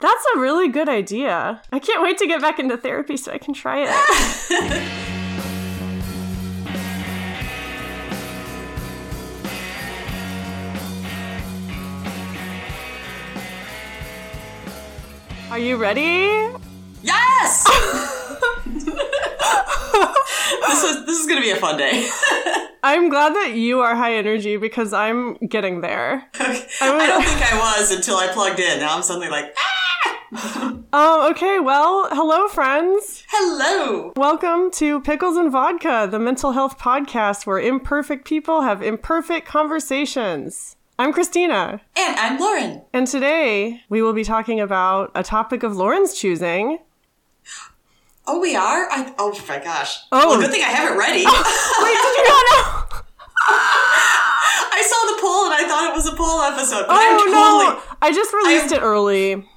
That's a really good idea. I can't wait to get back into therapy so I can try it. Are you ready? Yes! this is this is gonna be a fun day. I'm glad that you are high energy because I'm getting there. I don't think I was until I plugged in. Now I'm suddenly like, ah! Oh, okay. Well, hello, friends. Hello. Welcome to Pickles and Vodka, the mental health podcast where imperfect people have imperfect conversations. I'm Christina. And I'm Lauren. And today we will be talking about a topic of Lauren's choosing. Oh, we are? I, oh my gosh. Oh. Well, good thing I have it ready. Wait, did you not know? I saw the poll and I thought it was a poll episode, but Oh, I'm totally. no. I just released it early.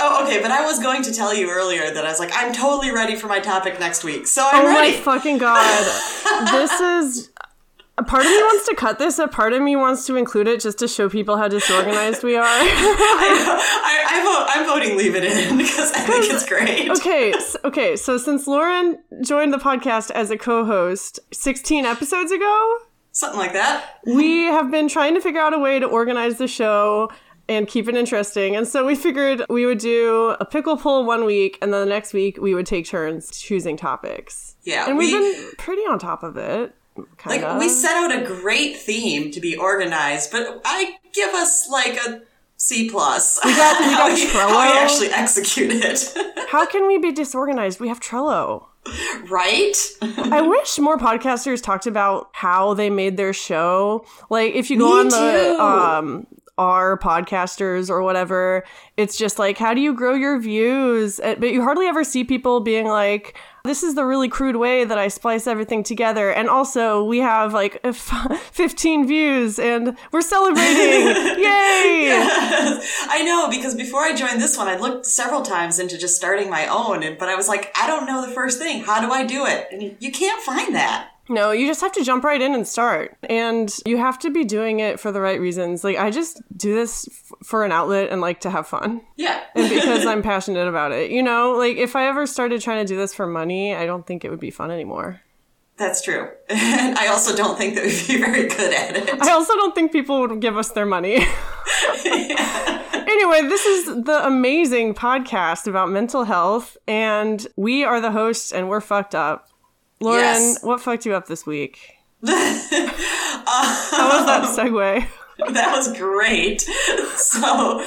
Oh, okay, but I was going to tell you earlier that I was like, I'm totally ready for my topic next week, so I'm Oh ready. my fucking god. this is. A part of me wants to cut this, a part of me wants to include it just to show people how disorganized we are. I, I vote, I'm voting leave it in because I think it's great. okay, s okay, so since Lauren joined the podcast as a co-host 16 episodes ago, Something like that. we have been trying to figure out a way to organize the show and keep it interesting. And so we figured we would do a pickle pull one week and then the next week we would take turns choosing topics. Yeah, And we've we- been pretty on top of it. Kind Like we set out a great theme to be organized, but I give us like a C plus. We got- we how, got we, Trello. how we actually execute it, How can we be disorganized? We have Trello. right? I wish more podcasters talked about how they made their show. Like if you go Me on the um our podcasters or whatever, it's just like how do you grow your views? Uh, But you hardly ever see people being like this is the really crude way that I splice everything together. And also, we have like f- 15 views and we're celebrating. Yay! I know because before I joined this one, I looked several times into just starting my own, but I was like, I don't know the first thing. How do I do it? And you can't find that. No, you just have to jump right in and start. And you have to be doing it for the right reasons. Like, I just do this f- for an outlet and like to have fun. Yeah. And because I'm passionate about it. You know, like if I ever started trying to do this for money, I don't think it would be fun anymore. That's true. And I also don't think that we'd be very good at it. I also don't think people would give us their money. anyway, this is the amazing podcast about mental health, and we are the hosts, and we're fucked up. Lauren, Yes. what fucked you up this week? How was that segue? that was great. So,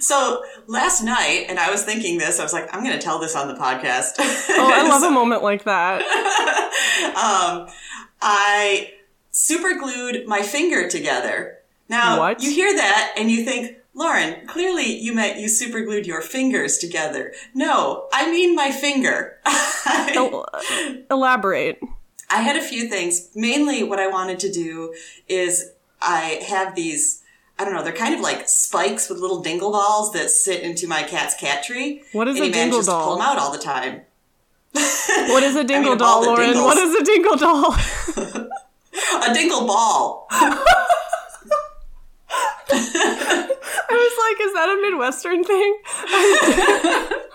so last night, and I was thinking this, I was like, I'm going to tell this on the podcast. Oh, I love a moment like that. um, I super glued my finger together. Now, What? you hear that and you think, Lauren, clearly you meant you super glued your fingers together. No, I mean my finger. El- elaborate. I had a few things. Mainly, what I wanted to do is I have these. I don't know. They're kind of like spikes with little dingle balls that sit into my cat's cat tree. What is and a dingle manages to pull them out all the time. What is a dingle of all doll, Lauren? What is a dingle doll? A dingle ball. I was like, is that a Midwestern thing?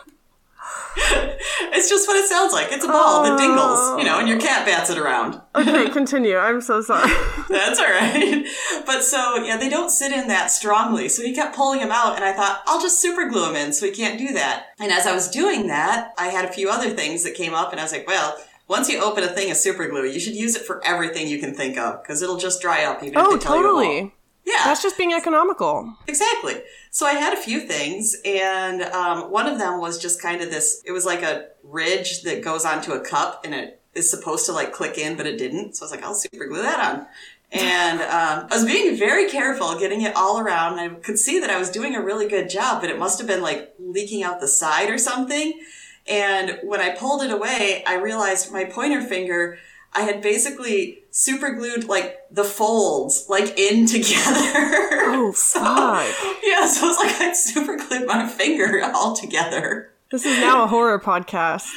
It's just what it sounds like. It's a ball that dingles, you know, and your cat bats it around. Okay, continue. I'm so sorry. That's all right. But so, yeah, they don't sit in that strongly. So he kept pulling them out, and I thought, I'll just super glue them in so he can't do that. And as I was doing that, I had a few other things that came up, and I was like, well, once you open a thing of super glue, you should use it for everything you can think of because it'll just dry up even Oh, if they tell you totally. Yeah. That's just being economical. Exactly. So I had a few things, and um, one of them was just kind of this. It was like a ridge that goes onto a cup, and it is supposed to like click in, but it didn't. So I was like, I'll super glue that on. And um, I was being very careful getting it all around. And I could see that I was doing a really good job, but it must have been like leaking out the side or something. And when I pulled it away, I realized my pointer finger, I had basically super glued like the folds like in together. Oh, So- fuck. yeah, so it's like I super glued my finger all together. This is now a horror podcast.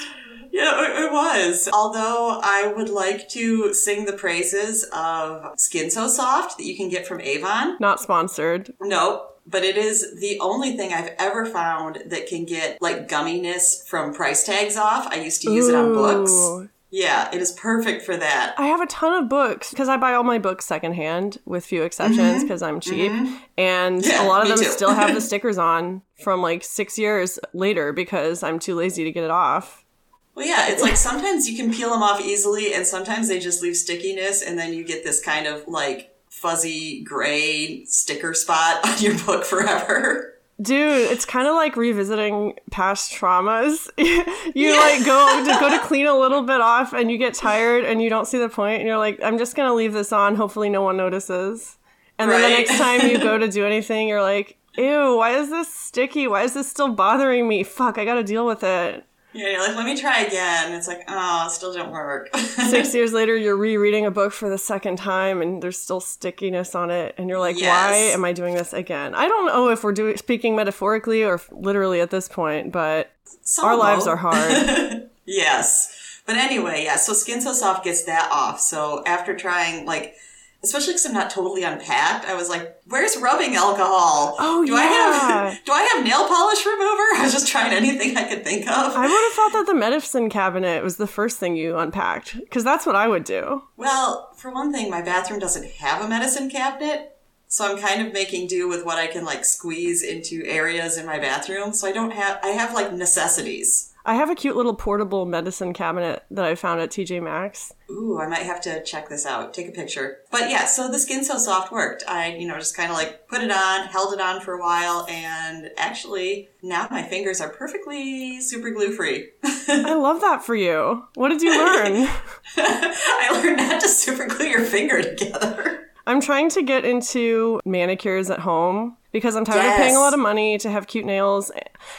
Yeah, it, it was. Although I would like to sing the praises of Skin So Soft that you can get from Avon. Not sponsored. Nope. but it is the only thing I've ever found that can get like gumminess from price tags off. I used to use it on books. Yeah, it is perfect for that. I have a ton of books because I buy all my books secondhand, with few exceptions because I'm cheap, and Mm-hmm. Yeah, a lot of them still have the stickers on from like six years later because I'm too lazy to get it off. Well, yeah, it's like sometimes you can peel them off easily, and sometimes they just leave stickiness, and then you get this kind of like fuzzy gray sticker spot on your book forever. Dude, it's kind of like revisiting past traumas. you like go to go to clean a little bit off, and you get tired, and you don't see the point, and you're like, I'm just gonna leave this on. Hopefully, no one notices. And then the next time you go to do anything, you're like, Ew, why is this sticky? Why is this still bothering me? Fuck, I gotta deal with it. Yeah, you're like, let me try again. And it's like, oh, it still didn't work. Six years later, you're rereading a book for the second time, and there's still stickiness on it, and you're like, Yes. "Why am I doing this again?" I don't know if we're doing speaking metaphorically or literally at this point, but Some our lives are hard. Yes. But anyway, yeah, so Skin So Soft gets that off. So after trying, like, especially because I'm not totally unpacked, I was like, where's rubbing alcohol? Oh, do I have do I have nail polish remover? I was just trying anything I could think of. I would have thought that the medicine cabinet was the first thing you unpacked, because that's what I would do. Well, for one thing, my bathroom doesn't have a medicine cabinet. So I'm kind of making do with what I can like squeeze into areas in my bathroom. So I don't have I have like necessities. I have a cute little portable medicine cabinet that I found at TJ Maxx. Ooh, I might have to check this out. Take a picture. But yeah, so the Skin So Soft worked. I, you know, just kind of like put it on, held it on for a while, and actually now my fingers are perfectly super glue free. I love that for you. What did you learn? I learned not to super glue your finger together. I'm trying to get into manicures at home because I'm tired of paying a lot of money to have cute nails.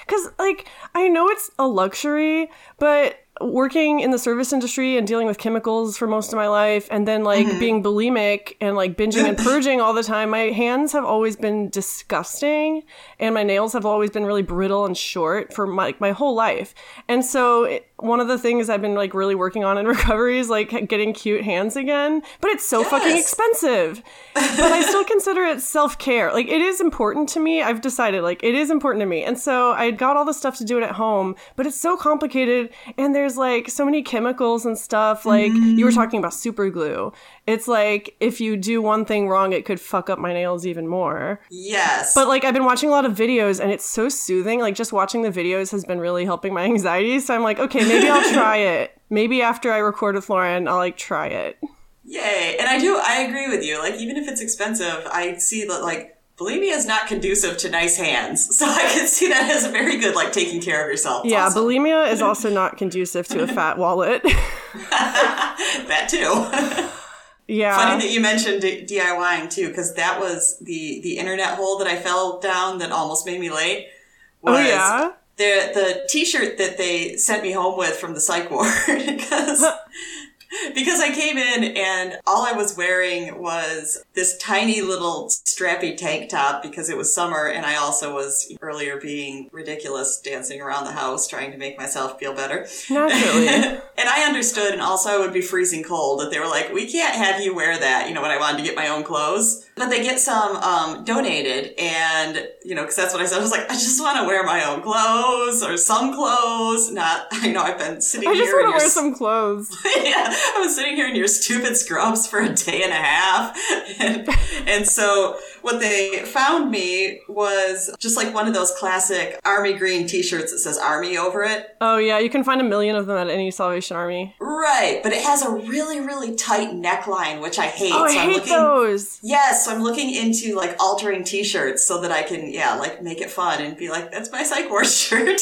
Because, like, I know it's a luxury, but working in the service industry and dealing with chemicals for most of my life, and then, like, mm-hmm. being bulimic and, like, binging and purging all the time, my hands have always been disgusting, and my nails have always been really brittle and short for my, my whole life. And so, it, one of the things I've been, like, really working on in recovery is, like, getting cute hands again. But it's so fucking expensive but I still consider it self care. Like it is important to me. I've decided like it is important to me. And so I got all the stuff to do it at home, but it's so complicated and there's like so many chemicals and stuff. Like you were mm. talking about super glue. It's like if you do one thing wrong, it could fuck up my nails even more. Yes. But like I've been watching a lot of videos and it's so soothing. Like just watching the videos has been really helping my anxiety. So I'm like, okay, maybe I'll try it. Maybe after I record with Lauren, I'll like try it. Yay. And I do, I agree with you. Like, even if it's expensive, I see that, like, bulimia is not conducive to nice hands. So I can see that as a very good, like, taking care of yourself. Yeah, bulimia is also not conducive to a fat wallet. that too. Yeah. Funny that you mentioned D- DIYing too, because that was the the internet hole that I fell down that almost made me late. oh Was yeah. the the T-shirt that they sent me home with from the psych ward because because I came in and all I was wearing was this tiny little strappy tank top because it was summer and I also was earlier being ridiculous dancing around the house trying to make myself feel better. Naturally. and I understood, and also I would be freezing cold. That they were like, "We can't have you wear that." You know, when I wanted to get my own clothes, but they get some um, donated, and you know, because that's what I said. I was like, "I just want to wear my own clothes or some clothes." Not, I know I've been sitting I just here. in want to your wear some clothes. yeah, I was sitting here in your stupid scrubs for a day and a half. And, and so what they found me was just like one of those classic army green t-shirts that says army over it. Oh yeah, you can find a million of them at any Salvation Army. Right, but it has a really, really tight neckline, which I hate. Oh, I so hate looking, those. Yes, so I'm looking into like altering t-shirts so that I can, yeah, like make it fun and be like, that's my psych ward shirt.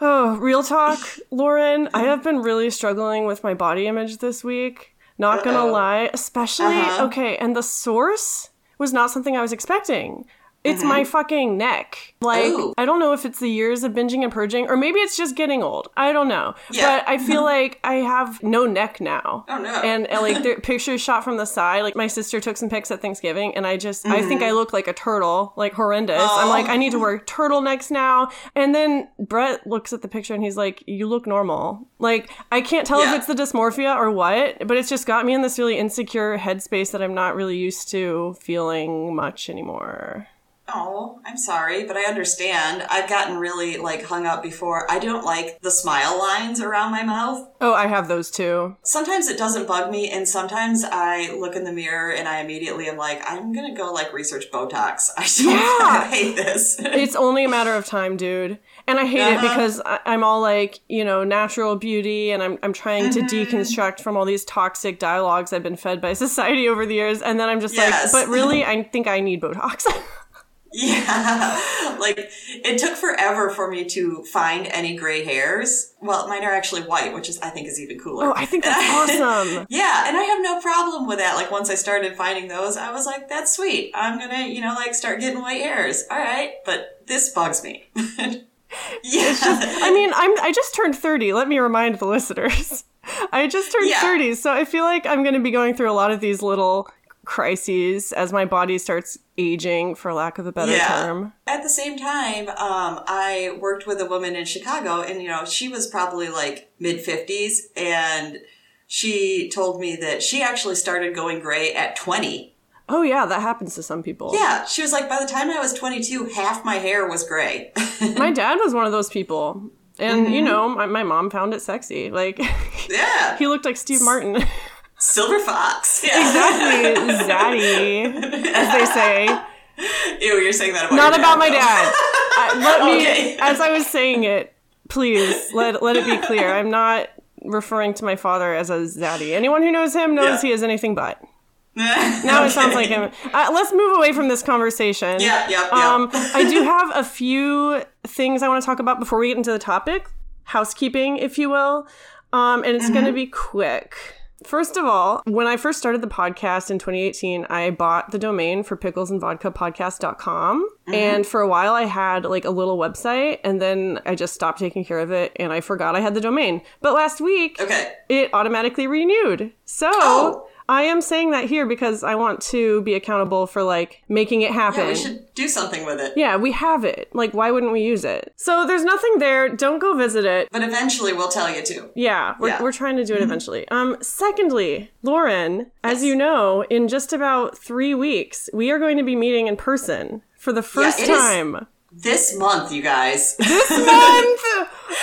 Oh, real talk, Lauren. I have been really struggling with my body image this week. Not gonna Uh-oh. lie, especially Uh-huh. okay. And the source was not something I was expecting. It's Mm-hmm. my fucking neck. Like, Ooh. I don't know if it's the years of binging and purging, or maybe it's just getting old. I don't know. Yeah. But I feel like I have no neck now. Oh, no. And, and like the pictures shot from the side. Like my sister took some pics at Thanksgiving, and I just I think I look like a turtle, like horrendous. I'm Mm-hmm. Oh. like I need to wear turtlenecks now. And then Brett looks at the picture and he's like, "You look normal." Like I can't tell Yeah. if it's the dysmorphia or what, but it's just got me in this really insecure headspace that I'm not really used to feeling much anymore. Oh, I'm sorry, but I understand. I've gotten really like hung up before. I don't like the smile lines around my mouth. Oh, I have those too. Sometimes it doesn't bug me, and sometimes I look in the mirror and I immediately am like, I'm gonna go like research Botox. I Yeah. Hate this. It's only a matter of time, dude. And I hate it Uh-huh. because I- I'm all like, you know, natural beauty, and I'm I'm trying to Mm-hmm. deconstruct from all these toxic dialogues I've been fed by society over the years, and then I'm just Yes. like, but really, I think I need Botox. Yeah. Like it took forever for me to find any gray hairs. Well, mine are actually white, which is I think is even cooler. oh, I think that's awesome. Yeah, and I have no problem with that. Like once I started finding those, I was like, that's sweet. I'm gonna, you know, like start getting white hairs. All right, but this bugs me. yeah. I mean, I'm I just turned 30. Let me remind the listeners. I just turned Yeah. 30, so I feel like I'm going to be going through a lot of these little crises as my body starts aging, for lack of a better Yeah. term. At the same time, um, I worked with a woman in Chicago, and you know, she was probably like mid fifties, and she told me that she actually started going gray at twenty. Oh yeah, that happens to some people. Yeah, she was like, by the time I was twenty two, half my hair was gray. My dad was one of those people. And Mm-hmm. you know, my, my mom found it sexy. Like yeah, he looked like Steve Martin. silver fox. Yeah. exactly, zaddy, as they say. Ew, you're saying that about Not about dad, my though. dad. I, let me, as I was saying it, please let let it be clear. I'm not referring to my father as a zaddy. Anyone who knows him knows Yeah. he is anything but. Now it sounds like him. Uh, let's move away from this conversation. Yeah, yeah, yeah. Um, I do have a few things I want to talk about before we get into the topic, housekeeping, if you will. Um, and it's going to be quick. First of all, when I first started the podcast in 2018, I bought the domain for picklesandvodkapodcast.com. Mm-hmm. And for a while, I had like a little website, and then I just stopped taking care of it, and I forgot I had the domain. But last week, Okay. it automatically renewed. So Oh. I am saying that here because I want to be accountable for like making it happen. Yeah, we should do something with it. Yeah, we have it. Like, why wouldn't we use it? So there's nothing there. Don't go visit it. But eventually we'll tell you to. Yeah, we're, Yeah. Mm-hmm. we're trying to do it eventually. Um, secondly, Lauren, as you know, in just about three weeks, we are going to be meeting in person for the first it is- time. This month, you guys. This month!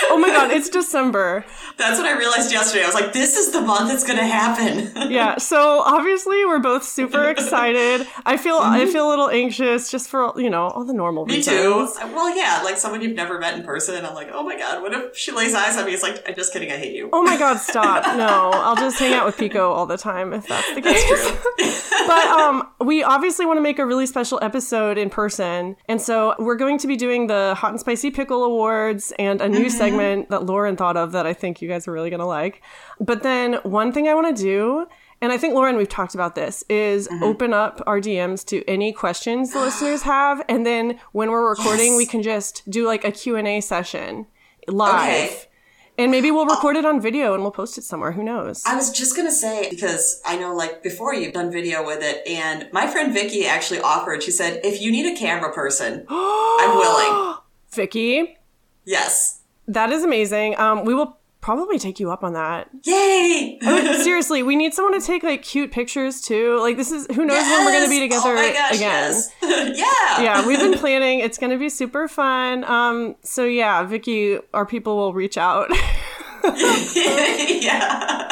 oh my god, it's December. That's what I realized yesterday. I was like, this is the month it's gonna happen. Yeah, so obviously we're both super excited. I feel I feel a little anxious just for you know all the normal Me reasons. too. Well, yeah, like someone you've never met in person. I'm like, oh my god, what if she lays eyes on me? It's like, I'm just kidding, I hate you. Oh my god, stop. No, I'll just hang out with Pico all the time if that's the case. but um we obviously want to make a really special episode in person. And so we're going to be doing the Hot and Spicy Pickle Awards and a new mm-hmm. segment that Lauren thought of that I think you guys are really going to like. But then one thing I want to do and I think Lauren, we've talked about this, is mm-hmm. open up our DMs to any questions the listeners have, and then when we're recording, Yes. we can just do like a Q and A session live. Okay. And maybe we'll record it on video and we'll post it somewhere. Who knows? I was just gonna say because I know like before you've done video with it, and my friend Vicky actually offered. She said, if you need a camera person, I'm willing. Vicky, Yes. that is amazing. Um, we will probably take you up on that. Yay! Seriously, we need someone to take like cute pictures too. Like this is who knows when we're gonna be together oh my gosh, again. Yes. yeah. Yeah, we've been planning. It's gonna be super fun. Um, so yeah, Vicky, our people will reach out. yeah.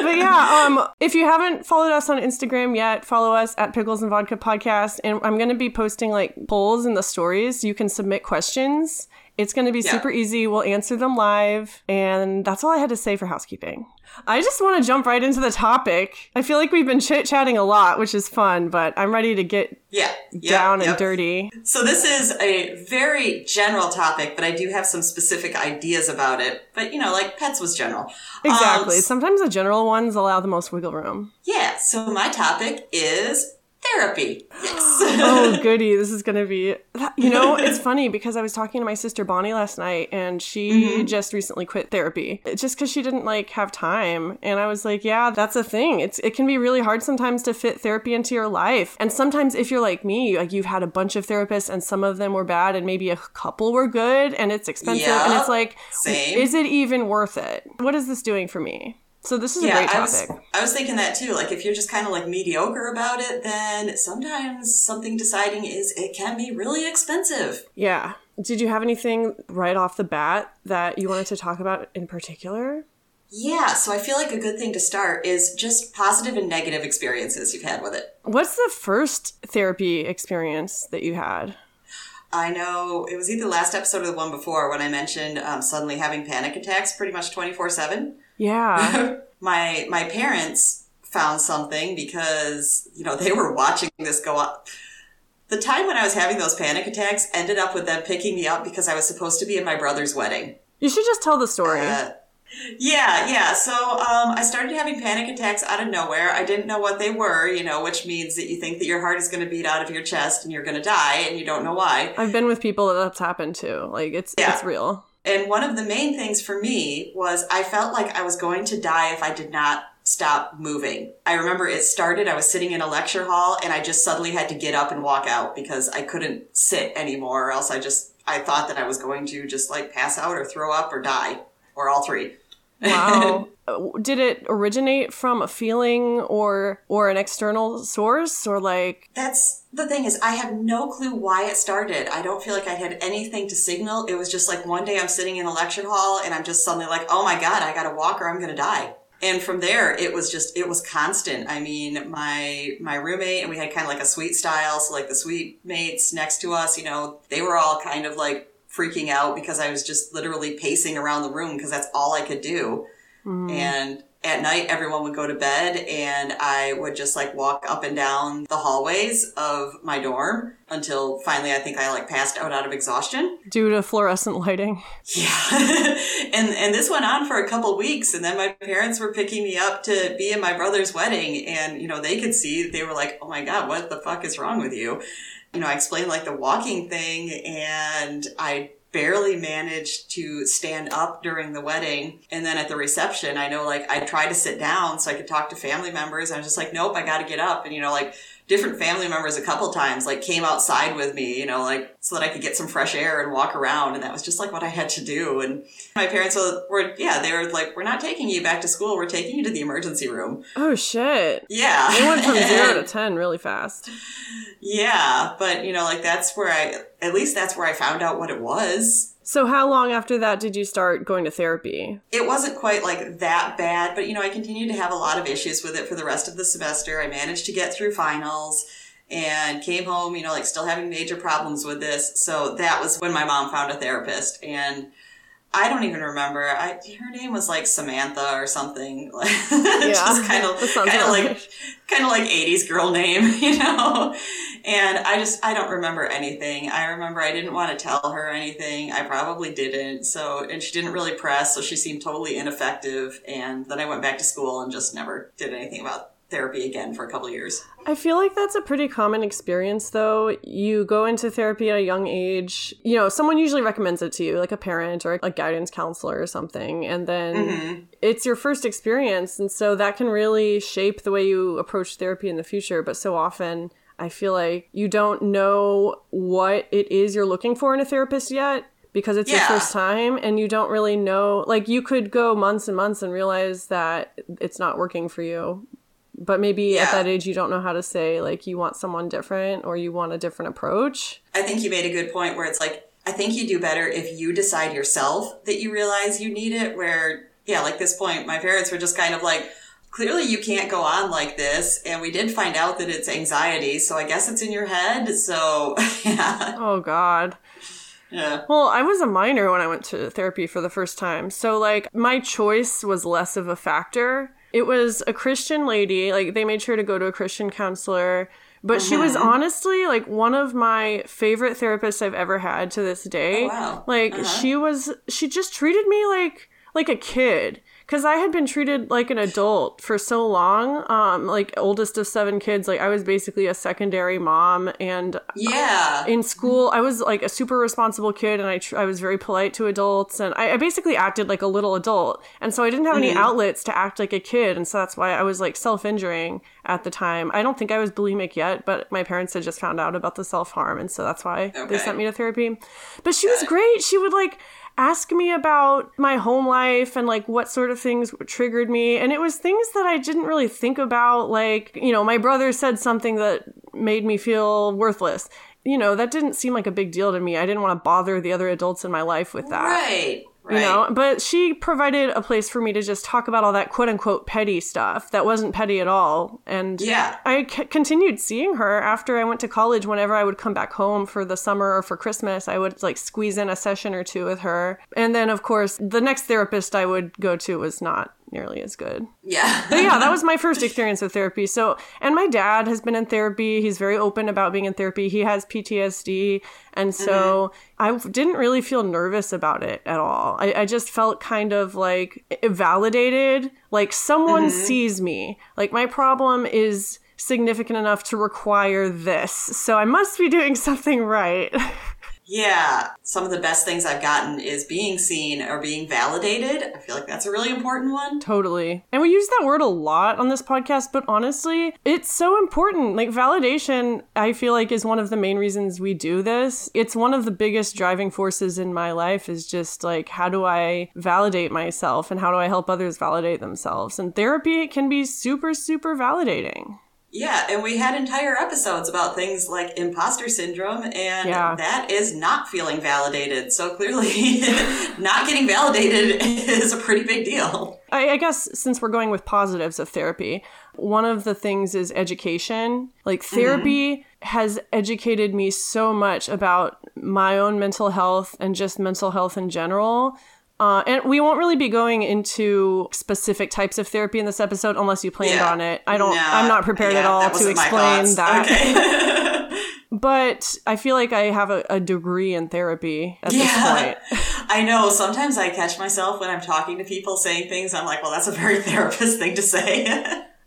but yeah, um, if you haven't followed us on Instagram yet, follow us at Pickles and Vodka Podcast. And I'm going to be posting like polls in the stories. You can submit questions. It's going to be Yeah. super easy. We'll answer them live. And that's all I had to say for housekeeping. I just want to jump right into the topic. I feel like we've been chit chatting a lot, which is fun, but I'm ready to get Yeah. Yep, down and yep. dirty. So this is a very general topic, but I do have some specific ideas about it. But you know, like pets was general. Exactly. Um, Sometimes the general ones allow the most wiggle room. yeah. So my topic is therapy. Yes. oh goody this is gonna be you know it's funny because i was talking to my sister bonnie last night and she Mm-hmm. just recently quit therapy just because she didn't like have time and i was like yeah that's a thing it's it can be really hard sometimes to fit therapy into your life and sometimes if you're like me like you've had a bunch of therapists and some of them were bad and maybe a couple were good and it's expensive and it's like Same. is it even worth it what is this doing for me So this is a great I was. I was thinking that too. Like, if you're just kind of like mediocre about it, then sometimes something deciding is it can be really expensive. Yeah. Did you have anything right off the bat that you wanted to talk about in particular? Yeah, so I feel like a good thing to start is just positive and negative experiences you've had with it. What's the first therapy experience that you had? I know it was either last episode or the one before when I mentioned um, suddenly having panic attacks pretty much 24 7. Yeah. my my parents found something because you know they were watching this go up. The time when I was having those panic attacks ended up with them picking me up because I was supposed to be in my brother's wedding. you should just tell the story. Uh, yeah, yeah. So um, I started having panic attacks out of nowhere. I didn't know what they were, you know, which means that you think that your heart is going to beat out of your chest and you're going to die, and you don't know why. I've been with people that that's happened to. Like it's Yeah. it's real. And one of the main things for me was I felt like I was going to die if I did not stop moving. I remember it started, I was sitting in a lecture hall and I just suddenly had to get up and walk out because I couldn't sit anymore or else I just, I thought that I was going to just like pass out or throw up or die or all three. Wow. Did it originate from a feeling or or an external source or like That's the thing is I have no clue why it started. I don't feel like I had anything to signal. It was just like one day I'm sitting in a lecture hall and I'm just suddenly like, oh my God, I gotta walk or I'm gonna die. And from there, it was just, it was constant. I mean, my, my roommate and we had kind of like a suite style. So like the suite mates next to us, you know, they were all kind of like freaking out because I was just literally pacing around the room because that's all I could do. Mm-hmm. And at night, everyone would go to bed and I would just like walk up and down the hallways of my dorm until finally I think I like passed out out of exhaustion. due to fluorescent lighting? Yeah. and and this went on for a couple weeks and then my parents were picking me up to be in my brother's wedding and you know they could see they were like, "Oh my god, what the fuck is wrong with you?" You know, I explained like the walking thing and I barely managed to stand up during the wedding. And then at the reception I know like I tried to sit down so I could talk to family members. I was just like nope I got to get up. And you know like different family members a couple times like came outside with me you know like so that I could get some fresh air and walk around and that was just like what I had to do and my parents were, were yeah they were like we're not taking you back to school we're taking you to the emergency room Oh shit. yeah They went from zero to ten really fast. yeah but you know like that's where I at least that's where I found out what it was So how long after that did you start going to therapy? it wasn't quite like that bad, but you know, I continued to have a lot of issues with it for the rest of the semester. I managed to get through finals and came home, you know, like still having major problems with this. So that was when my mom found a therapist and I don't even remember. I, her name was like Samantha or something. Like, just kind of, kind of like, kind of like 80s girl name, you know? And I just, I don't remember anything. I remember I didn't want to tell her anything. I probably didn't. So, and she didn't really press. So she seemed totally ineffective. And then I went back to school and just never did anything about therapy again for a couple of years. I feel like that's a pretty common experience, though. You go into therapy at a young age. You know, someone usually recommends it to you, like a parent or a guidance counselor or something. And then mm-hmm. it's your first experience. And so that can really shape the way you approach therapy in the future. But so often, I feel like you don't know what it is you're looking for in a therapist yet because it's your first time and you don't really know. Like, you could go months and months and realize that it's not working for you but maybe at that age you don't know how to say like you want someone different or you want a different approach I think you made a good point where it's like, I think you do better if you decide yourself that you realize you need it. Where, yeah, like this point, my parents were just kind of like, clearly you can't go on like this. And we did find out that it's anxiety. So I guess it's in your head. So, yeah. oh god Yeah. well i was a minor when i went to therapy for the first time so like my choice was less of a factor it was a christian lady like they made sure to go to a christian counselor but she was mm-hmm. honestly like one of my favorite therapists i've ever had to this day. Oh, wow. like uh-huh. she was she just treated me like like a kid because i had been treated like an adult for so long um like oldest of seven kids like i was basically a secondary mom and Yeah. in school i was like a super responsible kid and i, tr- I was very polite to adults and I, I basically acted like a little adult and so i didn't have any outlets to act like a kid and so that's why i was like self-injuring at the time. I don't think i was bulimic yet but my parents had just found out about the self-harm and so that's why they sent me to therapy. But she was great. She would like ask me about my home life and like what sort of things triggered me. And it was things that I didn't really think about. Like, you know, my brother said something that made me feel worthless. You know, that didn't seem like a big deal to me. I didn't want to bother the other adults in my life with that. Right. Right. You know, but she provided a place for me to just talk about all that quote unquote petty stuff that wasn't petty at all. And Yeah. I c- continued seeing her after I went to college. Whenever I would come back home for the summer or for Christmas, I would like squeeze in a session or two with her. And then, of course, the next therapist I would go to was not nearly as good. Yeah. But yeah, that was my first experience with therapy. So, and my dad has been in therapy. He's very open about being in therapy. He has PTSD. And so mm-hmm. I didn't really feel nervous about it at all. I, I just felt kind of like validated, like someone mm-hmm. sees me. Like my problem is significant enough to require this. So I must be doing something right. Yeah, some of the best things I've gotten is being seen or being validated. I feel like that's a really important one. Totally. And we use that word a lot on this podcast, but honestly, it's so important. Like, validation, I feel like, is one of the main reasons we do this. It's one of the biggest driving forces in my life, is just like, how do I validate myself and how do I help others validate themselves? And therapy can be super, super validating. Yeah, and we had entire episodes about things like imposter syndrome, and Yeah. that is not feeling validated. So clearly, not getting validated is a pretty big deal. I, I guess since we're going with positives of therapy, one of the things is education. Like mm-hmm. therapy has educated me so much about my own mental health and just mental health in general. Uh, and we won't really be going into specific types of therapy in this episode unless you planned Yeah. on it. I don't. No, I'm not prepared at all to explain that. Okay. But I feel like I have a, a degree in therapy at Yeah. this point. I know. Sometimes I catch myself when I'm talking to people saying things. I'm like, well, that's a very therapist thing to say.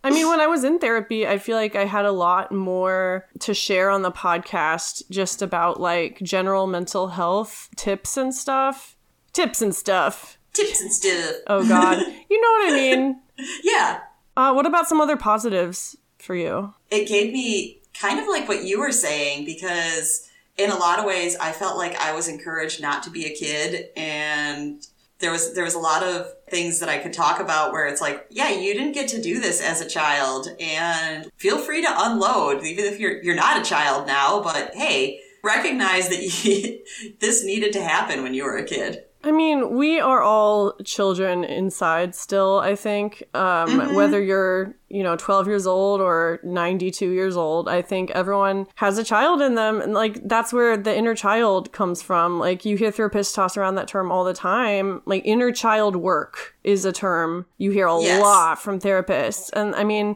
I mean, when I was in therapy, I feel like I had a lot more to share on the podcast just about like general mental health tips and stuff. Tips and stuff. Tips and stuff. Oh, God. you know what I mean? Yeah. Uh, what about some other positives for you? it gave me kind of like what you were saying because in a lot of ways I felt like I was encouraged not to be a kid and there was there was a lot of things that I could talk about where it's like, yeah, you didn't get to do this as a child and feel free to unload even if you're you're not a child now, but hey, recognize that you, this needed to happen when you were a kid. I mean, we are all children inside still, I think. Um, Whether you're, you know, 12 years old or 92 years old, I think everyone has a child in them. And, like, that's where the inner child comes from. Like, you hear therapists toss around that term all the time. Like, inner child work is a term you hear a Yes. lot from therapists. And I mean,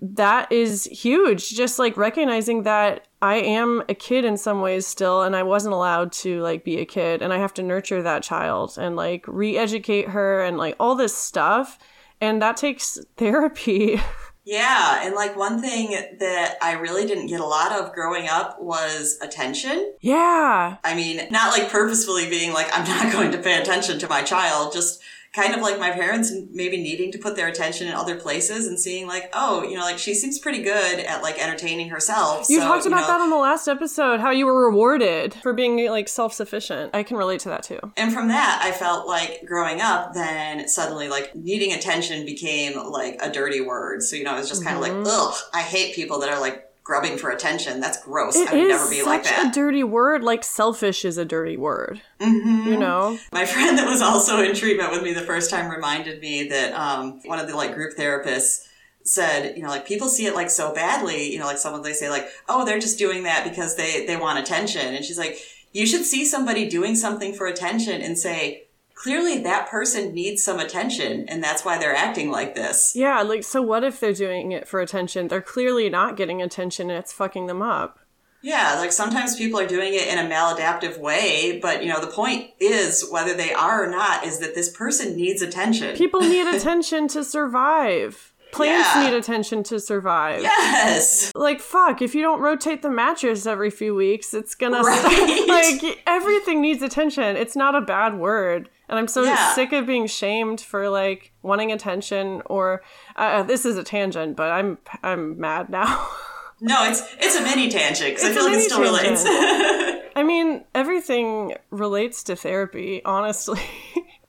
that is huge. Just like recognizing that I am a kid in some ways still, and I wasn't allowed to like be a kid, and I have to nurture that child and like re educate her and like all this stuff. And that takes therapy. Yeah, and like one thing that I really didn't get a lot of growing up was attention. yeah. I mean, not like purposefully being like, I'm not going to pay attention to my child, just kind of like my parents maybe needing to put their attention in other places and seeing like, oh, you know, like she seems pretty good at like entertaining herself. You so, talked about know, that on the last episode, how you were rewarded for being like self sufficient. I can relate to that too. And from that, I felt like growing up, then suddenly like needing attention became like a dirty word. So, you know, I was just kind of Mm-hmm. like, ugh, I hate people that are like grubbing for attention. That's gross. It I would never be like that. a dirty word. Like selfish is a dirty word. Mhm. You know? My friend that was also in treatment with me the first time reminded me that um, one of the like group therapists said, you know, like people see it like so badly, you know, like someone they say like, oh, they're just doing that because they they want attention, and she's like, you should see somebody doing something for attention and say, clearly that person needs some attention, and that's why they're acting like this. Yeah, like so what if they're doing it for attention? They're clearly not getting attention and it's fucking them up. Yeah, like sometimes people are doing it in a maladaptive way, but you know, the point is whether they are or not is that this person needs attention. People need attention to survive. Plants Yeah. need attention to survive. yes. Like fuck, if you don't rotate the mattress every few weeks, it's gonna Right. like everything needs attention. It's not a bad word. And I'm so Yeah. sick of being shamed for like wanting attention or uh, this is a tangent, but I'm I'm mad now. No, it's it's a mini tangent because I feel like it still relates. I mean, everything relates to therapy, honestly.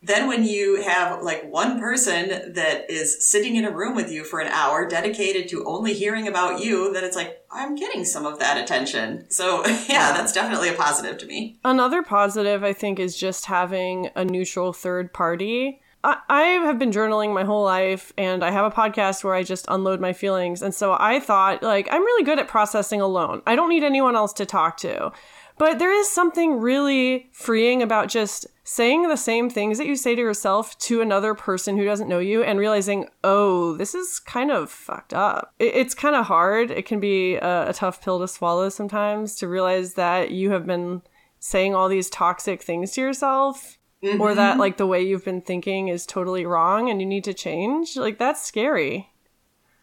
Then when you have like one person that is sitting in a room with you for an hour dedicated to only hearing about you then it's like i'm getting some of that attention so yeah that's definitely a positive to me Another positive, I think, is just having a neutral third party. I, I have been journaling my whole life, and I have a podcast where I just unload my feelings. And so I thought, like, I'm really good at processing alone. I don't need anyone else to talk to. But there is something really freeing about just saying the same things that you say to yourself to another person who doesn't know you and realizing, oh, this is kind of fucked up. It, it's kind of hard. It can be a, a tough pill to swallow sometimes to realize that you have been saying all these toxic things to yourself or mm-hmm. that like the way you've been thinking is totally wrong and you need to change. Like that's scary.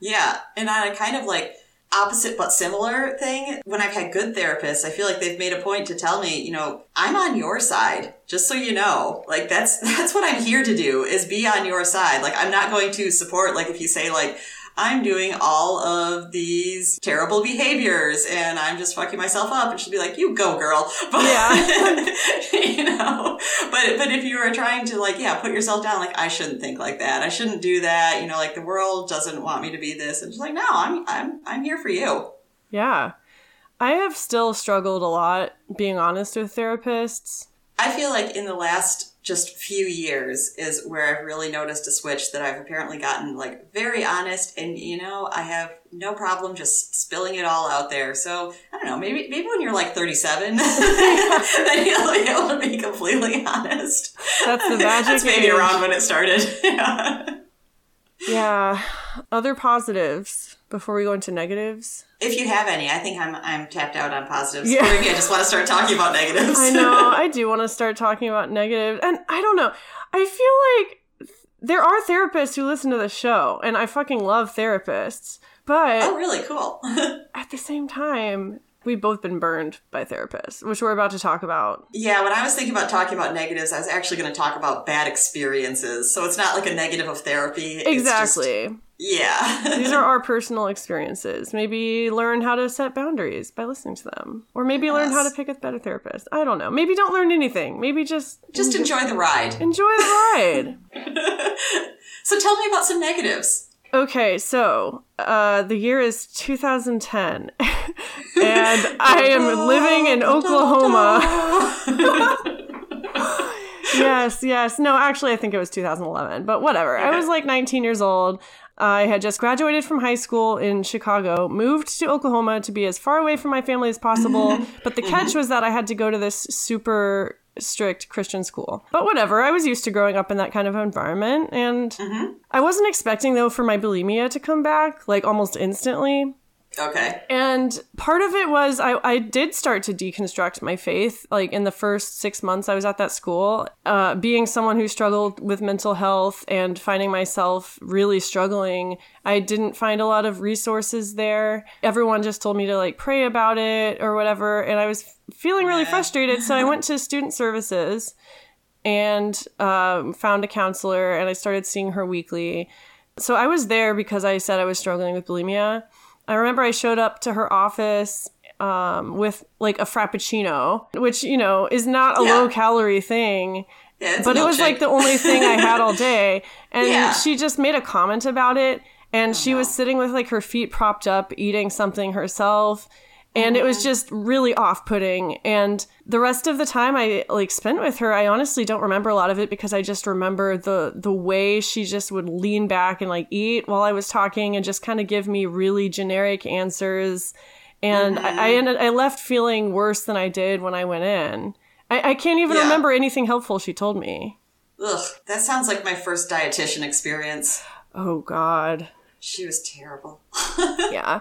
Yeah, and on a kind of like opposite but similar thing, when I've had good therapists, I feel like they've made a point to tell me, you know, I'm on your side, just so you know. Like that's that's what I'm here to do is be on your side. Like I'm not going to support like if you say like I'm doing all of these terrible behaviors and I'm just fucking myself up and she'll be like, you go girl. But, Yeah. you know, but, but if you are trying to like, yeah, put yourself down, like, I shouldn't think like that. I shouldn't do that. You know, like the world doesn't want me to be this. And she's like, no, I'm, I'm, I'm here for you. Yeah. I have still struggled a lot being honest with therapists. I feel like in the last just few years is where I've really noticed a switch that I've apparently gotten like very honest and you know, I have no problem just spilling it all out there. So I don't know, maybe maybe when you're like 37, then you'll be able to be completely honest. That's the magic That's maybe age. around when it started. yeah. Yeah. Other positives before we go into negatives. If you have any, I think I'm I'm tapped out on positives. Yeah. Maybe I just want to start talking about negatives. I know. I do want to start talking about negatives, And I don't know. I feel like there are therapists who listen to the show, and I fucking love therapists. But oh, really cool. at the same time, we've both been burned by therapists, which we're about to talk about. Yeah, when I was thinking about talking about negatives, I was actually going to talk about bad experiences. So it's not like a negative of therapy. It's just- Exactly. Yeah. These are our personal experiences. Maybe learn how to set boundaries by listening to them. Or maybe learn how to pick a better therapist. I don't know. Maybe don't learn anything. Maybe just just enjoy the ride. enjoy the ride. So tell me about some negatives. Okay, so uh, the year is 2010, and I am living in Oklahoma. yes, yes. No, actually, I think it was 2011, but whatever. I was like 19 years old. I had just graduated from high school in Chicago, moved to Oklahoma to be as far away from my family as possible. but the catch was that I had to go to this super strict Christian school. But whatever, I was used to growing up in that kind of environment. And mm-hmm. I wasn't expecting, though, for my bulimia to come back like almost instantly. Okay. And part of it was I, I did start to deconstruct my faith. Like in the first six months I was at that school, uh, being someone who struggled with mental health and finding myself really struggling, I didn't find a lot of resources there. Everyone just told me to like pray about it or whatever. And I was feeling really Yeah. frustrated. So I went to student services and um, found a counselor and I started seeing her weekly. So I was there because I said I was struggling with bulimia. I remember I showed up to her office um, with like a frappuccino, which you know is not a Yeah. low calorie thing, Yeah, but it was like the only thing I had all day. And Yeah. she just made a comment about it, and she was sitting with like her feet propped up, eating something herself. And it was oh. just really off putting. And the rest of the time I like spent with her, I honestly don't remember a lot of it because I just remember the the way she just would lean back and like eat while I was talking and just kind of give me really generic answers. And I, I mm-hmm. ended I left feeling worse than I did when I went in. I, I can't even Yeah. remember anything helpful she told me. Ugh, that sounds like my first dietitian experience. Oh God. She was terrible. Yeah.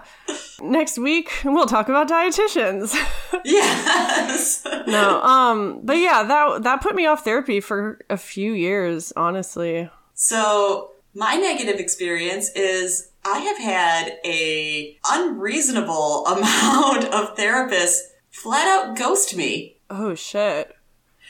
Next week we'll talk about dietitians. yes. no. Um. But yeah, that that put me off therapy for a few years. Honestly. So my negative experience is I have had a unreasonable amount of therapists flat out ghost me. Oh shit.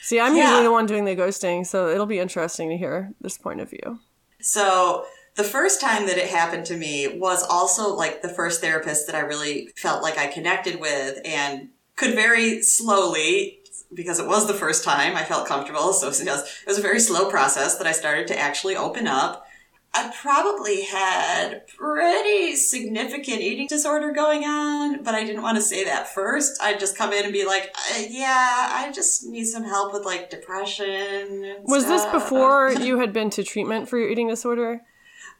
See, I'm Yeah. usually the one doing the ghosting, so it'll be interesting to hear this point of view. So the first time that it happened to me was also like the first therapist that I really felt like I connected with and could very slowly, because it was the first time I felt comfortable. So it was, it was a very slow process that I started to actually open up. I probably had pretty significant eating disorder going on, but I didn't want to say that first. I'd just come in and be like, uh, "Yeah, I just need some help with like depression." Was stuff. this before you had been to treatment for your eating disorder?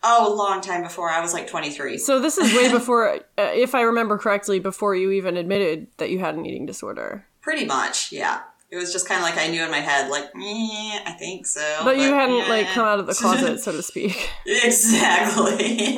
Oh, a long time before. I was like 23. So this is way before, uh, if I remember correctly, before you even admitted that you had an eating disorder. Pretty much, yeah. It was just kind of like I knew in my head, like, eh, I think so. But, you hadn't like come out of the closet, so to speak. Exactly.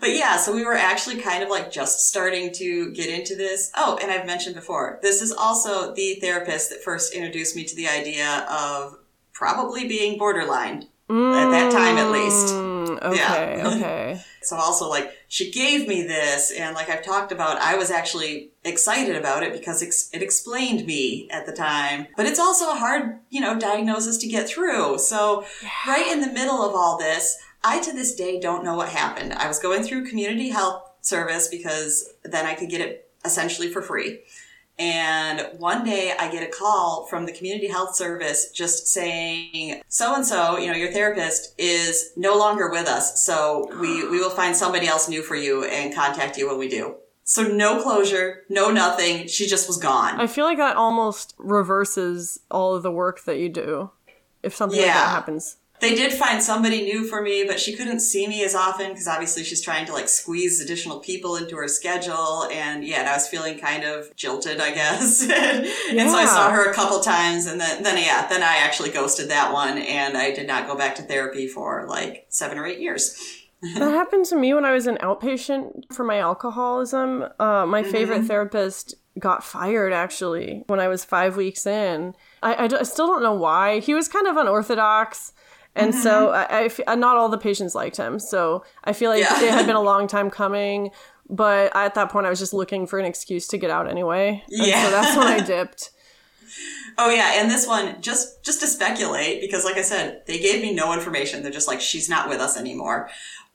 but yeah, so we were actually kind of like just starting to get into this. Oh, and I've mentioned before, this is also the therapist that first introduced me to the idea of probably being borderline. At that time, at least. Mm, okay, Yeah. okay. So also like she gave me this and like I've talked about, I was actually excited about it because ex- it explained me at the time. But it's also a hard, you know, diagnosis to get through. So right in the middle of all this, I to this day don't know what happened. I was going through community health service because then I could get it essentially for free. And one day I get a call from the community health service just saying, so and so, you know, your therapist is no longer with us. So we, we will find somebody else new for you and contact you when we do. So no closure, no nothing. She just was gone. I feel like that almost reverses all of the work that you do if something like that happens. They did find somebody new for me, but she couldn't see me as often because obviously she's trying to like squeeze additional people into her schedule. And yeah, and I was feeling kind of jilted, I guess. and so I saw her a couple times and then, then yeah, then I actually ghosted that one and I did not go back to therapy for like seven or eight years. That happened to me when I was an outpatient for my alcoholism. Uh, my favorite therapist got fired actually when I was five weeks in. I, I d- I still don't know why. He was kind of unorthodox. And so mm-hmm. I, I f- uh, not all the patients liked him. So I feel like Yeah. it had been a long time coming. But at that point, I was just looking for an excuse to get out anyway. And Yeah. so that's when I dipped. Oh yeah, and this one just just to speculate because like I said, they gave me no information. They're just like she's not with us anymore.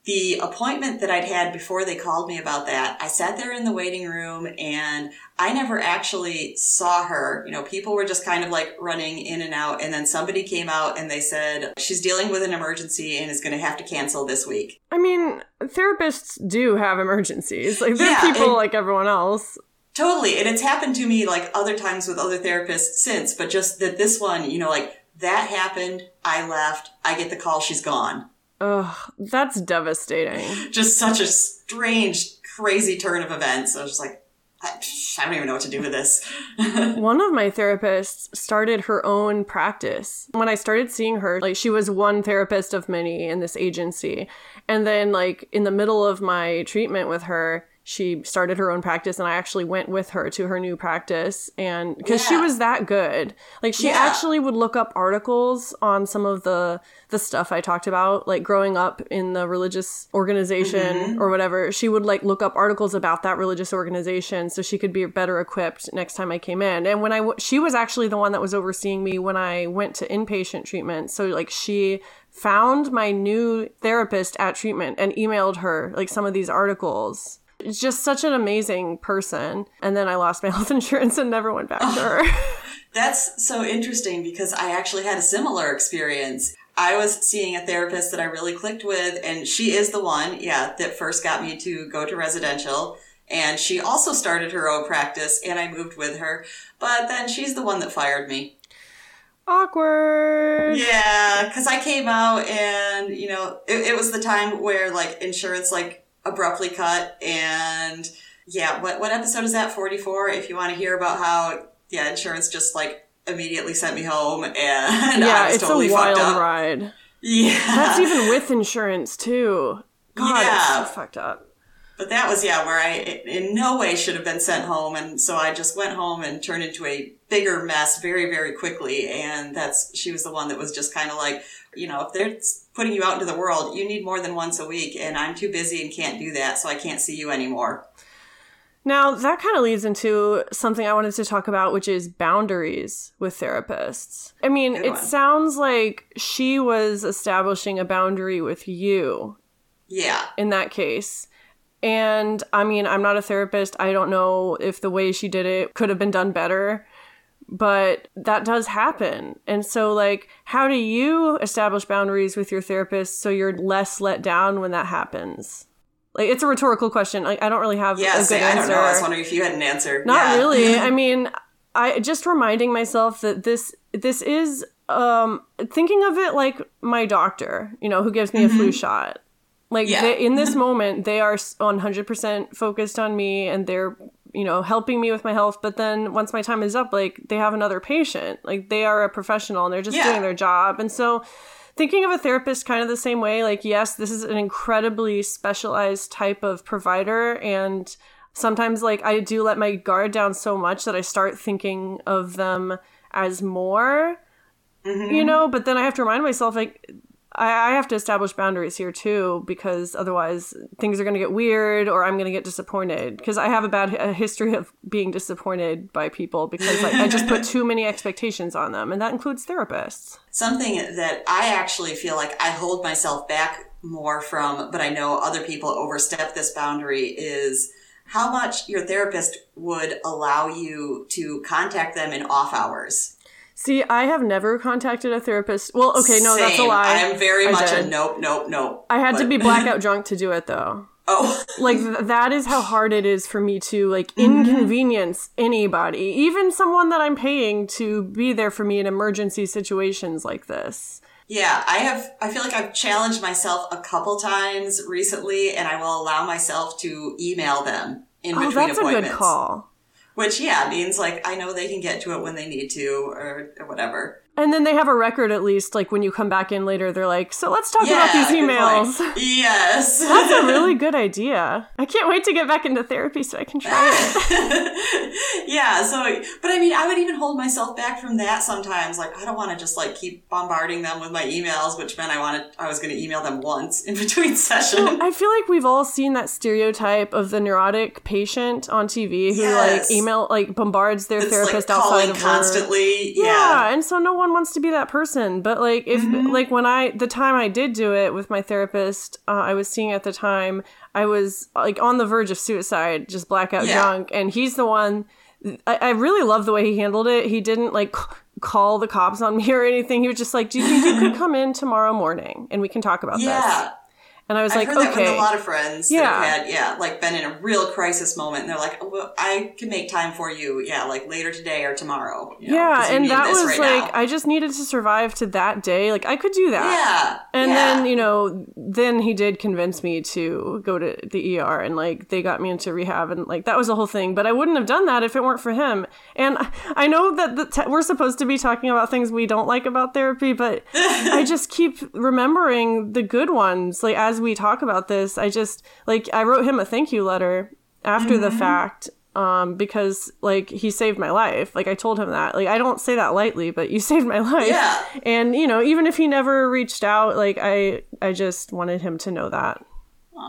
The appointment that I'd had before they called me about that, I sat there in the waiting room and I never actually saw her. You know, people were just kind of like running in and out and then somebody came out and they said she's dealing with an emergency and is going to have to cancel this week. I mean, therapists do have emergencies. Like they're Yeah, people like everyone else. Totally. And it's happened to me like other times with other therapists since, but just that this one, you know, like that happened, I left, I get the call, she's gone. Ugh, that's devastating. just such a strange, crazy turn of events. I was just like, I, I don't even know what to do with this. One of my therapists started her own practice. When I started seeing her, like she was one therapist of many in this agency. And then like in the middle of my treatment with her, she started her own practice and I actually went with her to her new practice and cuz she was that good. Like she Yeah. actually would look up articles on some of the the stuff I talked about like growing up in the religious organization mm-hmm. or whatever. She would like look up articles about that religious organization so she could be better equipped next time I came in. And when I w- she was actually the one that was overseeing me when I went to inpatient treatment. So like she found my new therapist at treatment and emailed her like some of these articles. It's just such an amazing person. And then I lost my health insurance and never went back to her. That's so interesting because I actually had a similar experience. I was seeing a therapist that I really clicked with, and she is the one, yeah, that first got me to go to residential. And she also started her own practice, and I moved with her. But then she's the one that fired me. Awkward. Yeah, because I came out and, you know, it, it was the time where like insurance like abruptly cut and yeah, what, what episode is that? 44? If you want to hear about how, yeah, insurance just like immediately sent me home and I Yeah, it's totally a wild ride. Yeah. That's even with insurance too. God, Yeah. it's so fucked up. But that was, yeah, where I in no way should have been sent home. And so I just went home and turned into a bigger mess very, very quickly. And that's, she was the one that was just kind of like, you know, if they're putting you out into the world, you need more than once a week. And I'm too busy and can't do that. So I can't see you anymore. Now, that kind of leads into something I wanted to talk about, which is boundaries with therapists. I mean, Good it one. sounds like she was establishing a boundary with you Yeah. in that case. And I mean, I'm not a therapist. I don't know if the way she did it could have been done better, but that does happen. And so, like, how do you establish boundaries with your therapist so you're less let down when that happens? Like, it's a rhetorical question. Like, I don't really have Yeah, a good see, I don't know. I was wondering if you had an answer. Not Yeah. really. I mean, I just reminding myself that this this is um thinking of it like my doctor, you know, who gives me a flu shot. Like Yeah. they, in this moment, they are 100% focused on me and they're, you know, helping me with my health, but then once my time is up, like they have another patient. Like they are a professional and they're just Yeah. doing their job. And so thinking of a therapist kind of the same way like yes this is an incredibly specialized type of provider and sometimes like i do let my guard down so much that i start thinking of them as more mm-hmm. you know but then i have to remind myself like I, I have to establish boundaries here too because otherwise things are going to get weird or i'm going to get disappointed because i have a bad a history of being disappointed by people because like, i just put too many expectations on them and that includes therapists Something that I actually feel like I hold myself back more from, but I know other people overstep this boundary is how much your therapist would allow you to contact them in off hours. See, I have never contacted a therapist. Well, okay, no, that's a lie. I am very I much did. a nope, nope, nope. I had to be blackout drunk to do it though. Oh, Like th- that is how hard it is for me to like Mm-hmm. inconvenience anybody, even someone that I'm paying to be there for me in emergency situations like this. yeah. I have. I feel like I've challenged myself a couple times recently, and I will allow myself to email them in Oh, between that's a good call. Which, yeah, means like I know they can get to it when they need to, or, or whatever. And then they have a record at least like when you come back in later they're like, "So let's talk about these emails." Yes. That's a really good idea. I can't wait to get back into therapy so I can try it. yeah, so but I mean I would even hold myself back from that sometimes. Like I don't want to just like keep bombarding them with my emails, which meant I wanted I was gonna email them once in between sessions. I feel like we've all seen that stereotype of the neurotic patient on TV who Yes. like email like bombards their It's therapist like outside of work. constantly. Yeah. Yeah. and so no one wants to be that person. But like if Mm-hmm. like when I the time I did do it with my therapist, uh, I was seeing at the time, I was like on the verge of suicide, just blackout Yeah. drunk, and he's the one. I, I really love the way he handled it. He didn't like c- call the cops on me or anything. He was just like, "Do you think you could come in tomorrow morning and we can talk about this?" And I was I've like, "Okay." with a lot of friends Yeah. had, yeah, like been in a real crisis moment, and they're like, well, "I can make time for you, yeah, like later today or tomorrow." you know, yeah, and that was right like now. I just needed to survive to that day. Like I could do that. yeah, And yeah. then, you know, then he did convince me to go to the ER and like they got me into rehab and like that was the whole thing. But I wouldn't have done that if it weren't for him. And I- I know that the te- we're supposed to be talking about things we don't like about therapy, but I just keep remembering the good ones. Like as we talk about this, I just like I wrote him a thank you letter after the fact um because like he saved my life. Like i told him that. Like i don't say that lightly but you saved my life. Yeah. and you know even if he never reached out like i i just wanted him to know that.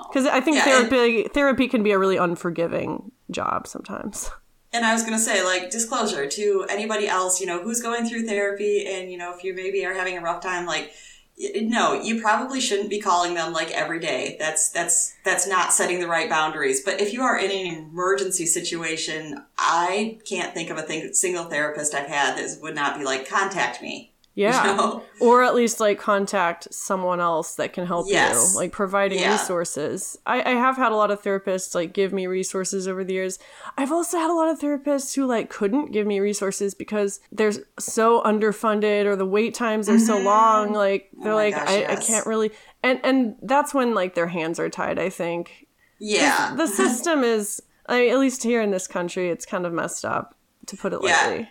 Because i think Yeah, and- therapy therapy can be a really unforgiving job sometimes. And I was going to say, like, disclosure to anybody else, you know, who's going through therapy and, you know, if you maybe are having a rough time, like, no, you probably shouldn't be calling them like every day. That's, that's, that's not setting the right boundaries. But if you are in an emergency situation, I can't think of a thing, single therapist I've had that would not be like, contact me. Yeah You know? or at least like contact someone else that can help Yes. you like providing Yeah. resources I, I have had a lot of therapists like give me resources over the years i've also had a lot of therapists who like couldn't give me resources because they're so underfunded or the wait times are so long like they're Mm-hmm. Oh like gosh, I, I can't really and and that's when like their hands are tied i think Yeah. the system is I, mean, at least here in this country it's kind of messed up to put it Yeah. lightly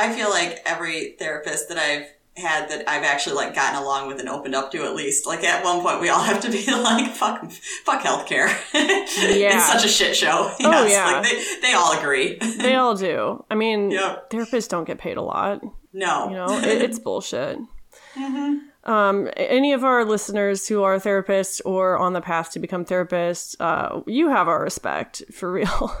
I feel like every therapist that I've had that I've actually like gotten along with and opened up to at least like at one point we all have to be like fuck fuck healthcare. Yeah. it's such a shit show. Oh, yeah. like they they all agree. they all do i mean Yep. therapists don't get paid a lot no, you know it, it's bullshit um, any of our listeners who are therapists or on the path to become therapists uh, you have our respect for real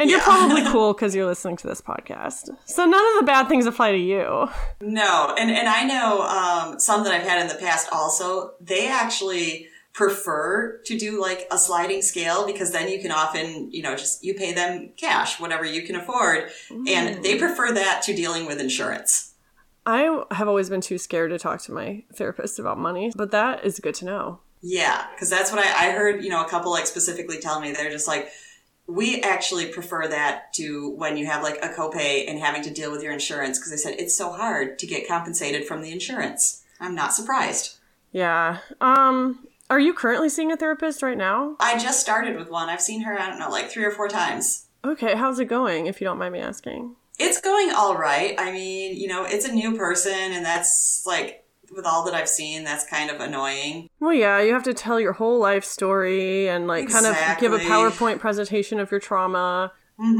and you're probably cool because you're listening to this podcast so none of the bad things apply to you no, and and I know um, some that I've had in the past also. They actually prefer to do like a sliding scale because then you can often, you know, just you pay them cash, whatever you can afford. And they prefer that to dealing with insurance. I have always been too scared to talk to my therapist about money, but that is good to know. Yeah, because that's what I, I heard, you know, a couple like specifically tell me. They're just like, we actually prefer that to when you have like a copay and having to deal with your insurance because they said it's so hard to get compensated from the insurance. I'm not surprised. Yeah. Um are you currently seeing a therapist right now? I just started with one. I've seen her, I don't know, like three or four times. Okay, how's it going if you don't mind me asking? It's going all right. I mean, you know, it's a new person, and that's like, with all that I've seen, that's kind of annoying. Well, yeah, you have to tell your whole life story and like kind of give a PowerPoint presentation of your trauma.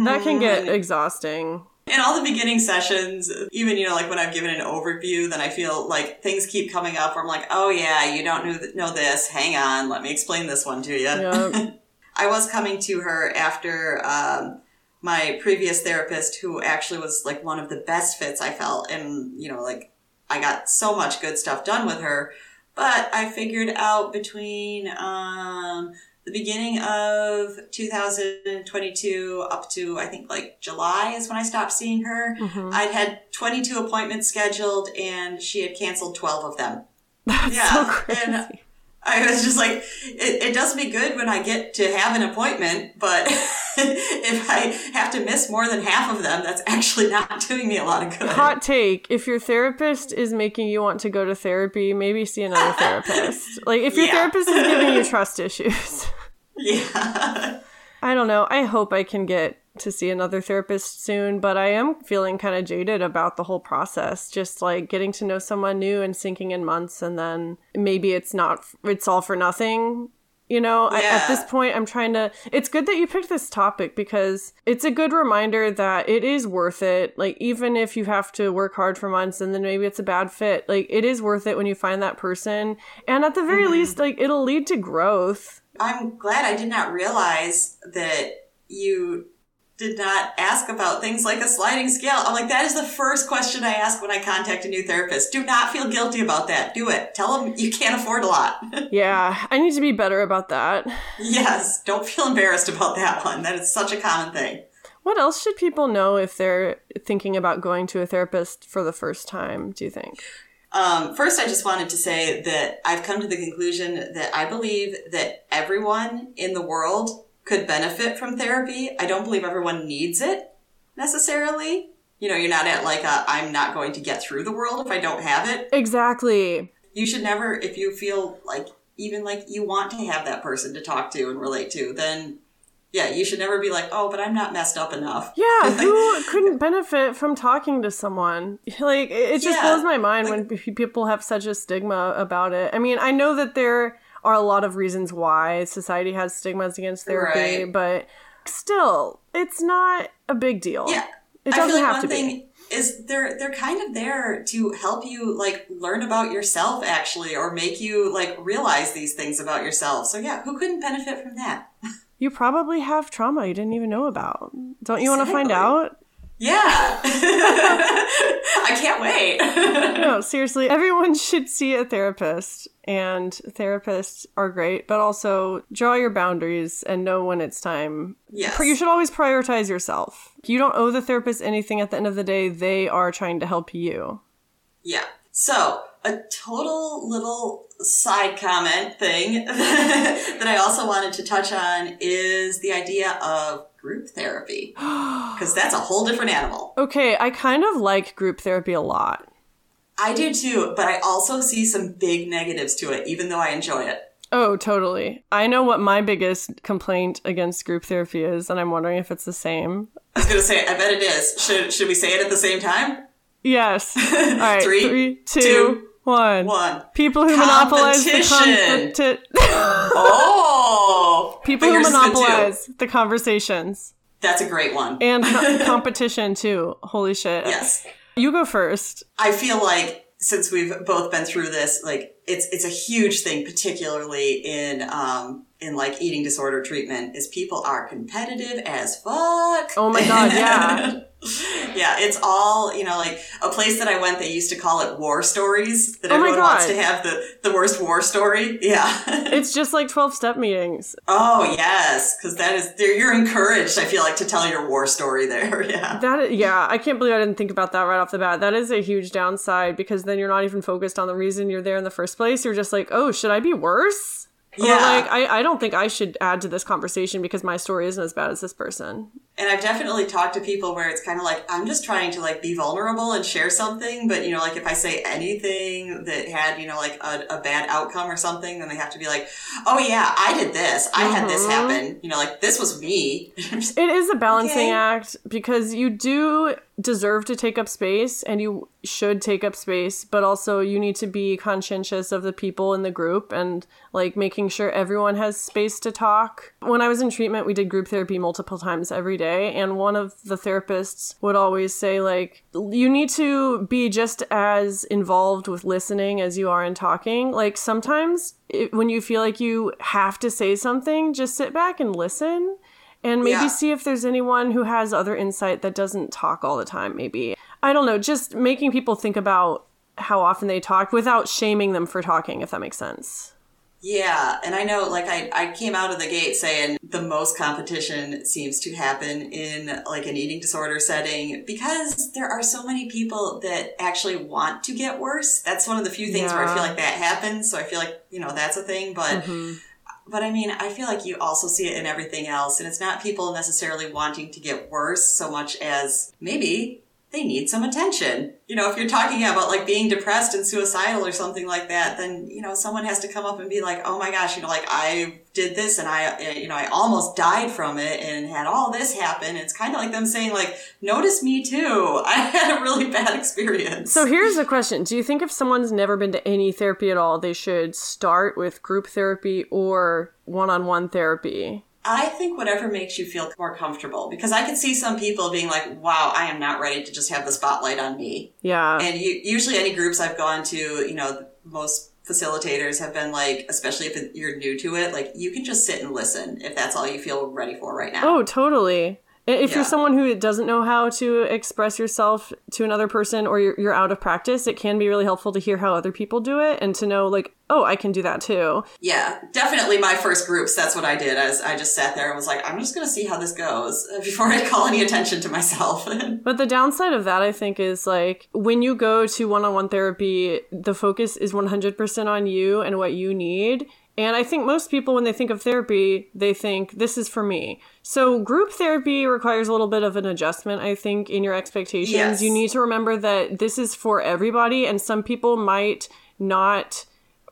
That can get exhausting. In all the beginning sessions, even, you know, like when I've given an overview, then I feel like things keep coming up where I'm like, oh yeah, you don't know, this. Hang on, let me explain this one to you. Yeah. I was coming to her after um, my previous therapist, who actually was like one of the best fits I felt, and you know, like I got so much good stuff done with her. But I figured out between um, the beginning of 2022 up to I think like July is when I stopped seeing her. Mhm. I'd had 22 appointments scheduled, and she had canceled 12 of them. That's Yeah, so crazy. and- I was just like, it, it does me good when I get to have an appointment, but if I have to miss more than half of them, that's actually not doing me a lot of good. Hot take. If your therapist is making you want to go to therapy, maybe see another therapist. Like if your Yeah. therapist is giving you trust issues. Yeah. I don't know. I hope I can get to see another therapist soon, but I am feeling kind of jaded about the whole process. Just like getting to know someone new and sinking in months, and then maybe it's not, it's all for nothing. You know, I, at this point, I'm trying to. It's good that you picked this topic because it's a good reminder that it is worth it. Like, even if you have to work hard for months and then maybe it's a bad fit, like, it is worth it when you find that person. And at the very mm-hmm. least, like, it'll lead to growth. I'm glad I did not realize that you did not ask about things like a sliding scale. I'm like, that is the first question I ask when I contact a new therapist. Do not feel guilty about that. Do it. Tell them you can't afford a lot. Yeah, I need to be better about that. yes. Don't feel embarrassed about that one. That is such a common thing. What else should people know if they're thinking about going to a therapist for the first time, do you think? Um, first, I just wanted to say that I've come to the conclusion that I believe that everyone in the world could benefit from therapy. I don't believe everyone needs it necessarily. You know, you're not at like a, I'm not going to get through the world if I don't have it. Exactly. You should never, if you feel like, even like you want to have that person to talk to and relate to, then yeah, you should never be like, oh, but I'm not messed up enough. Yeah, who couldn't benefit from talking to someone? Like, it it just Yeah, blows my mind like- when people have such a stigma about it. I mean, I know that there are a lot of reasons why society has stigmas against therapy, Right. but still, it's not a big deal. Yeah. It doesn't feel like have one to be. is they're they're kind of there to help you like learn about yourself actually or make you like realize these things about yourself. So yeah, who couldn't benefit from that? You probably have trauma you didn't even know about. Don't you want to find out? Yeah. I can't wait. no, seriously, everyone should see a therapist, and therapists are great, but also draw your boundaries and know when it's time. Yes. You should always prioritize yourself. You don't owe the therapist anything at the end of the day, they are trying to help you. Yeah. So, a total little side comment thing that I also wanted to touch on is the idea of group therapy. Because that's a whole different animal. Okay, I kind of like group therapy a lot. I do too, but I also see some big negatives to it, even though I enjoy it. Oh, totally. I know what my biggest complaint against group therapy is, and I'm wondering if it's the same. I was gonna say, I bet it is. Should should we say it at the same time? Yes. All right. Three, three, two, two, one. One. People who monopolize the Competition. Oh, People who Fingers in the two. monopolize the conversations That's a great one. and co- competition too. Holy shit. Yes, You go first. I feel like since we've both been through this, like it's it's a huge thing, particularly in um in like eating disorder treatment, is people are competitive as fuck. Oh my God, yeah. yeah. It's all, you know, like a place that I went, they used to call it war stories, that Oh everyone wants to have the, the worst war story. Yeah. It's just like 12 step meetings. oh, yes. Cause that is, there- you're encouraged, I feel like, to tell your war story there. Yeah. That yeah, I can't believe I didn't think about that right off the bat. That is a huge downside because then you're not even focused on the reason you're there in the first place. You're just like, oh, should I be worse? Or Yeah. like, I, I don't think I should add to this conversation because my story isn't as bad as this person. And I've definitely talked to people where it's kind of like, I'm just trying to like be vulnerable and share something. But, you know, like if I say anything that had, you know, like a, a bad outcome or something, then they have to be like, oh yeah, I did this. I had this Mhm. happen. You know, like this was me. It is a balancing Okay. act because you do deserve to take up space and you should take up space, but also you need to be conscientious of the people in the group and like making sure everyone has space to talk. When I was in treatment, we did group therapy multiple times every day, and one of the therapists would always say like you need to be just as involved with listening as you are in talking. Like sometimes it, when you feel like you have to say something, just sit back and listen and maybe Yeah. see if there's anyone who has other insight that doesn't talk all the time maybe i don't know just making people think about how often they talk without shaming them for talking if that makes sense Yeah, and I know, like, I, I came out of the gate saying the most competition seems to happen in, like, an eating disorder setting because there are so many people that actually want to get worse. That's one of the few things where I feel like that happens, so I feel like, you know, that's a thing, but. Mhm. But I mean, I feel like you also see it in everything else, and it's not people necessarily wanting to get worse so much as maybe they need some attention. You know, if you're talking about like being depressed and suicidal or something like that, then, you know, someone has to come up and be like, oh my gosh, you know, like I did this and I, uh, you know, I almost died from it and had all this happen. It's kind of like them saying, like, notice me too. I had a really bad experience. so here's a question do you think if someone's never been to any therapy at all they should start with group therapy or one-on-one therapy I think whatever makes you feel more comfortable because I could see some people being like, wow, I am not ready to just have the spotlight on me. yeah And you, usually any groups I've gone to, you know, most facilitators have been like, especially if you're new to it, like you can just sit and listen if that's all you feel ready for right now. Oh, totally. If Yeah. you're someone who doesn't know how to express yourself to another person or you're, you're out of practice, it can be really helpful to hear how other people do it and to know, like, oh, I can do that too. Yeah, definitely my first groups, that's what I did. I, was, I just sat there and was like, I'm just going to see how this goes before I call any attention to myself. But the downside of that, I think, is like when you go to one on one therapy, the focus is 100% on you and what you need. And I think most people, when they think of therapy, they think, this is for me. So, group therapy requires a little bit of an adjustment, I think, in your expectations. Yes. You need to remember that this is for everybody, and some people might not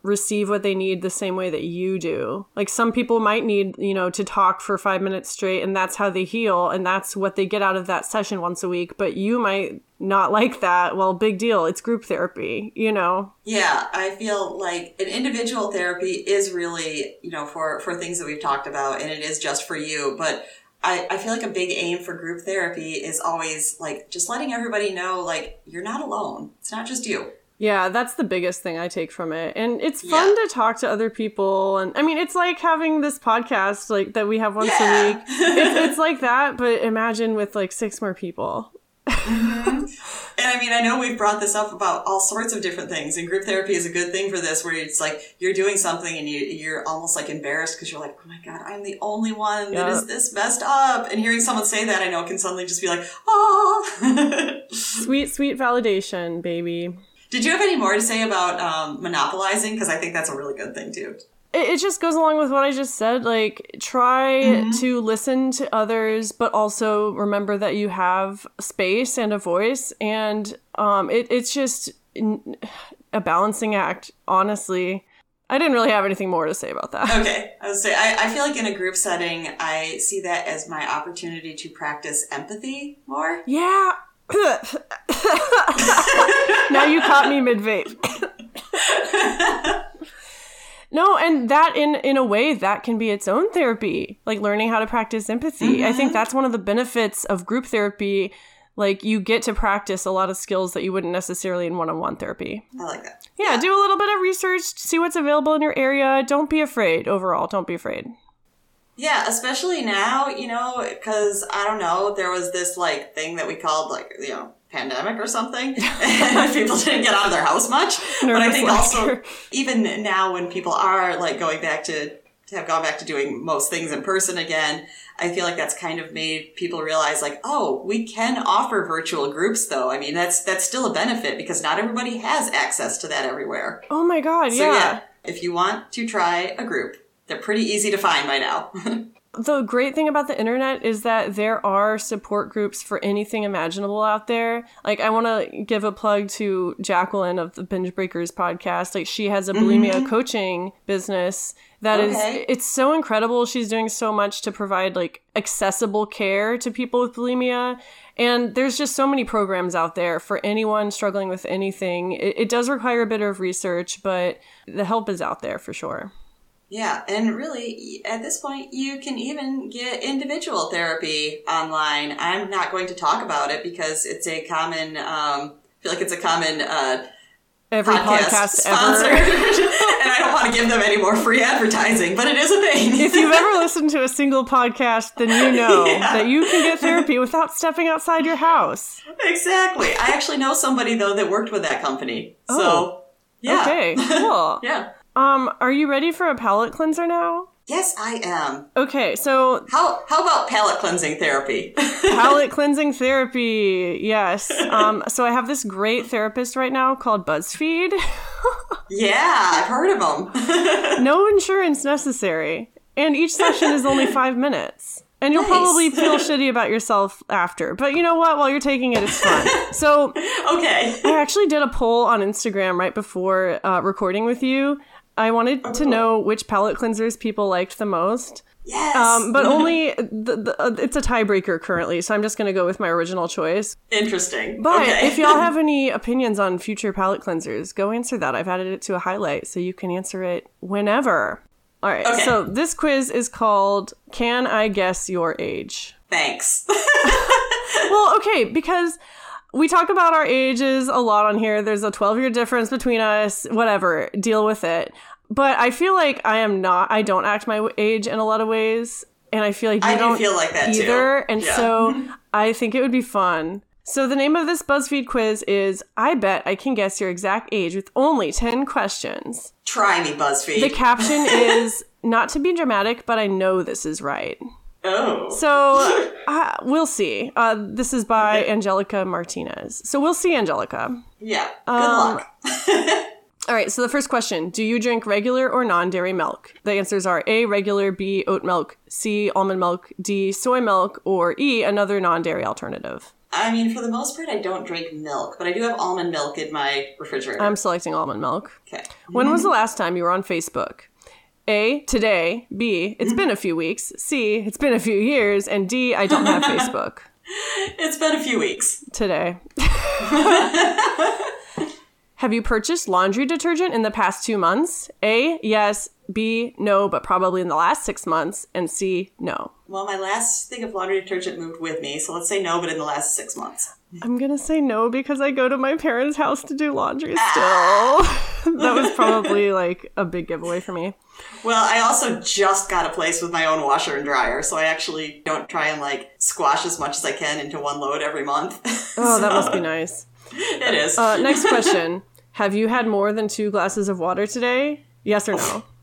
receive what they need the same way that you do. Like some people might need, you know, to talk for 5 minutes straight and that's how they heal and that's what they get out of that session once a week, but you might not like that. Well, big deal. It's group therapy, you know. Yeah, I feel like an individual therapy is really, you know, for, for things that we've talked about and it is just for you. But I, I feel like a big aim for group therapy is always like just letting everybody know, like, you're not alone. It's not just you. Yeah, that's the biggest thing I take from it. And it's fun Yeah. to talk to other people and I mean, it's like having this podcast like that we have once Yeah. a week. It's, it's like that, but imagine with like six more people. Mm-hmm. And I mean, I know we've brought this up about all sorts of different things, and group therapy is a good thing for this, where it's like you're doing something and you, you're almost like embarrassed because you're like, oh my God, I'm the only one that is this messed up. And hearing someone say that, I know can suddenly just be like, oh. Sweet, sweet validation, baby. Did you have any more to say about um, monopolizing? Because I think that's a really good thing too. it, it just goes along with what I just said. Like, try to listen to others, but also remember that you have space and a voice. And um, it, it's just a balancing act, honestly. I didn't really have anything more to say about that. Okay, I would say I, I feel like in a group setting, I see that as my opportunity to practice empathy more. Yeah. now you caught me mid vape. no, and that in in a way that can be its own therapy, like learning how to practice empathy. I mm-hmm. think that's one of the benefits of group therapy. Like you get to practice a lot of skills that you wouldn't necessarily in one-on-one therapy. I like that. Yeah, do a little bit of research, see what's available in your area. Don't be afraid overall. Don't be afraid. Yeah, especially now, you know, because I don't know, there was this like thing that we called like, you know, pandemic or something. and people didn't get out of their house much. but I Nervous think also, even now when people are like going back to, to have gone back to doing most things in person again, I feel like that's kind of made people realize like, oh, we can offer virtual groups though. I mean, that's, that's still a benefit because not everybody has access to that everywhere. Oh my god, So yeah. yeah, if you want to try a group, they're pretty easy to find by now. The great thing about the internet is that there are support groups for anything imaginable out there. Like, I want to give a plug to Jacqueline of the Binge Breakers podcast. Like, she has a bulimia mm-hmm. coaching business that is Okay. it's so incredible. She's doing so much to provide like accessible care to people with bulimia. And there's just so many programs out there for anyone struggling with anything. It, it does require a bit of research, but the help is out there for sure. Yeah, and really, at this point, you can even get individual therapy online. I'm not going to talk about it because it's a common, um, I feel like it's a common uh, Every podcast, podcast, sponsor, ever. and I don't want to give them any more free advertising, but it is a thing. if you've ever listened to a single podcast, then you know Yeah. that you can get therapy without stepping outside your house. exactly, I actually know somebody though that worked with that company, so Oh. yeah, Okay, cool. yeah. Um, are you ready for a palate cleanser now? Yes, I am. Okay, so How how about palate cleansing therapy? palate cleansing therapy. Yes. Um, so I have this great therapist right now called BuzzFeed. yeah, I've heard of them. no insurance necessary, and each session is only five minutes. And you'll Nice. probably feel shitty about yourself after. But you know what? While you're taking it, it's fun. So okay. I actually did a poll on Instagram right before uh, recording with you. I wanted to know which palate cleansers people liked the most. Yes. Um, but only the, the, uh, it's a tiebreaker currently, so I'm just going to go with my original choice. Interesting. But okay. if y'all have any opinions on future palate cleansers, go answer that. I've added it to a highlight, so you can answer it whenever. All right. Okay. So this quiz is called "Can I Guess Your Age?" Thanks. well, okay, because we talk about our ages a lot on here. There's a 12 year difference between us, whatever, deal with it. But I feel like I am not, I don't act my age in a lot of ways. And I feel like you I do don't feel like that too. either. And Yeah. so I think it would be fun. So the name of this BuzzFeed quiz is I Bet I Can Guess Your Exact Age with only 10 questions. Try me, BuzzFeed. The caption is not to be dramatic, but I know this is right. Oh. So uh, we'll see. Uh, this is by Angelica Martinez. So we'll see, Angelica. yeah. Good um, luck. All right. So the first question: Do you drink regular or non-dairy milk? The answers are A. Regular, B. Oat milk, C. Almond milk, D. Soy milk, or E. Another non-dairy alternative. I mean, for the most part, I don't drink milk, but I do have almond milk in my refrigerator. I'm selecting almond milk. okay. When was the last time you were on Facebook? A. Today. B. It's been a few weeks. C. It's been a few years. And D. I don't have Facebook It's been a few weeks. today. Have you purchased laundry detergent in the past two months? A, yes. B, no, but probably in the last six months. And C, no. Well, my last thing of laundry detergent moved with me, so let's say no, but in the last six months. I'm gonna say no because I go to my parents' house to do laundry still. that was probably like a big giveaway for me. Well, I also just got a place with my own washer and dryer, so I actually don't try and like squash as much as I can into one load every month. Oh, that must be nice. it is. Uh, next question Have you had more than two glasses of water today? Yes or no?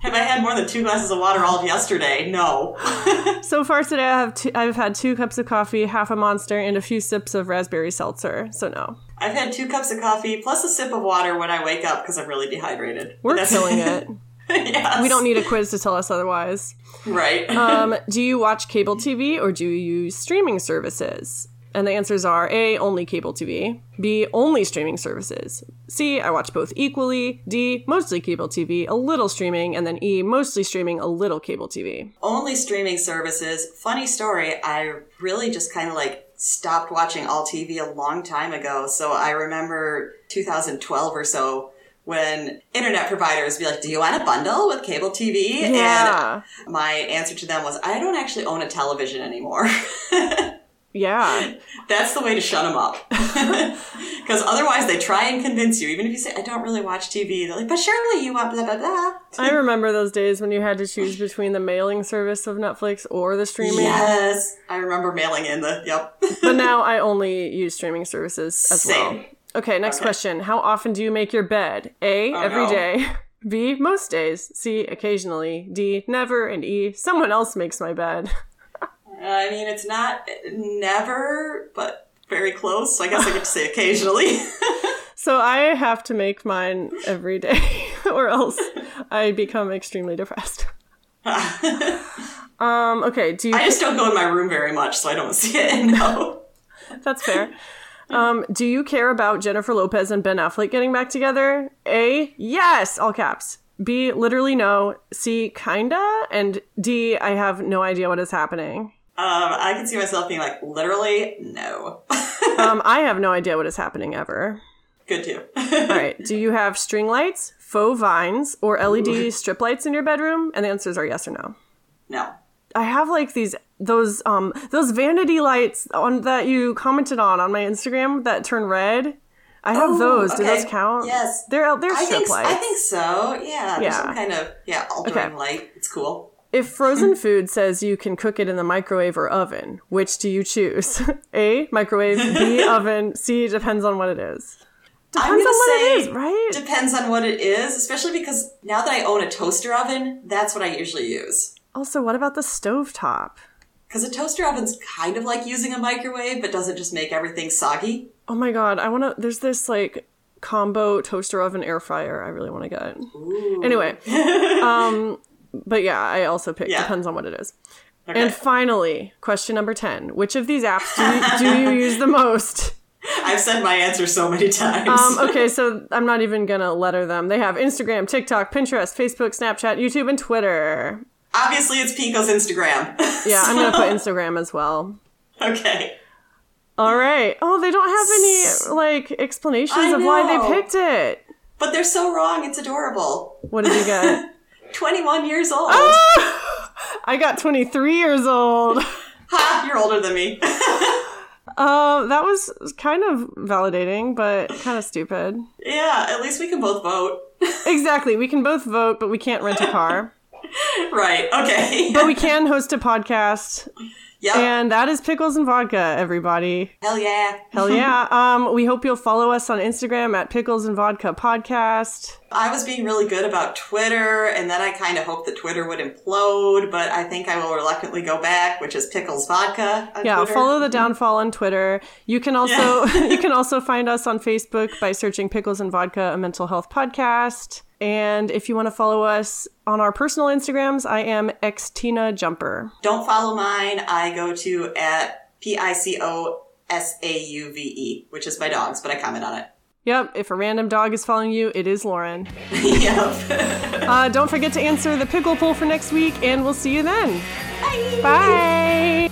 Have I had more than two glasses of water all of yesterday? No. So far today, I have two, I've had two cups of coffee, half a monster, and a few sips of raspberry seltzer. So no, I've had two cups of coffee plus a sip of water when I wake up because I'm really dehydrated. we're killing it. yes. We don't need a quiz to tell us otherwise. Right. Um, do you watch cable TV or do you use streaming services? And the answers are A, only cable TV, B, only streaming services, C, I watch both equally, D, mostly cable TV, a little streaming, and then E, mostly streaming, a little cable TV. Only streaming services. Funny story, I really just kind of like stopped watching all TV a long time ago. So I remember 2012 or so when internet providers be like, Do you want a bundle with cable TV? Yeah. And my answer to them was, I don't actually own a television anymore. Yeah. That's the way to shut them up. Because otherwise, they try and convince you. Even if you say, I don't really watch TV, they're like, but surely you want blah, blah, blah. I remember those days when you had to choose between the mailing service of Netflix or the streaming. Yes. I remember mailing in the, yep. But now I only use streaming services as well. Okay, next question. How often do you make your bed? A, oh, every no. day. B, most days. C, occasionally. D, never. And E, someone else makes my bed. I mean, it's not never, but very close. So I guess I get to say occasionally. So I have to make mine every day, or else I become extremely depressed. um, okay, do you I just don't go in my room very much, so I don't see it. No. That's fair. Um, do you care about Jennifer Lopez and Ben Affleck getting back together? A, yes, all caps. B, literally no. C, kinda. And D, I have no idea what is happening. Um, I can see myself being like, literally, no. Um, I have no idea what is happening ever. Good too. All right. Do you have string lights, faux vines, or LED strip lights in your bedroom? And the answers are yes or no. no. I have like these those um those vanity lights on that you commented on on my Instagram that turn red. I have Oh, those. Do okay. those count? Yes. They're they're I strip think, lights. I think so. Yeah. Yeah. some kind of, yeah, altering Okay. light. It's cool. If frozen food says you can cook it in the microwave or oven, which do you choose? A, microwave, B, oven, C, depends on what it is. Depends I'm on what say it is, right? Depends on what it is, especially because now that I own a toaster oven, that's what I usually use. also, what about the stovetop? Because a toaster oven's kind of like using a microwave, but doesn't just make everything soggy. Oh my god, I wanna there's this like combo toaster oven air fryer I really wanna get. Anyway. um but yeah, I also pick Yeah. depends on what it is. Okay. And finally, question number 10. Which of these apps do you, do you use the most? I've said my answer so many times. Um, okay, so I'm not even gonna letter them. They have Instagram, TikTok, Pinterest, Facebook, Snapchat, YouTube, and Twitter. Obviously, it's Pico's Instagram. Yeah, I'm gonna put Instagram as well. okay. All right. Oh, they don't have any like explanations of why they picked it. But they're so wrong, it's adorable. What did you get? 21 years old. I got 23 years old. Ha, you're older than me. Uh, that was kind of validating, but kind of stupid. yeah, at least we can both vote. Exactly. We can both vote, but we can't rent a car. right, okay. but we can host a podcast, yep. and that is Pickles and Vodka, everybody. Hell yeah. Hell yeah. Um, we hope you'll follow us on Instagram at Pickles and Vodka Podcast. I was being really good about Twitter, and then I kind of hoped that Twitter would implode, but I think I will reluctantly go back, which is Pickles Vodka. Yeah, Twitter. follow the downfall on Twitter. You can also you can also find us on Facebook by searching Pickles and Vodka, a mental health podcast. And if you want to follow us on our personal Instagrams, I am xtina jumper. Don't follow mine. I go to at P I C O S A U V E, which is my dog's, but I comment on it. Yep, if a random dog is following you, it is Lauren. yep. Uh, don't forget to answer the pickle poll for next week, and we'll see you then. Bye. Bye.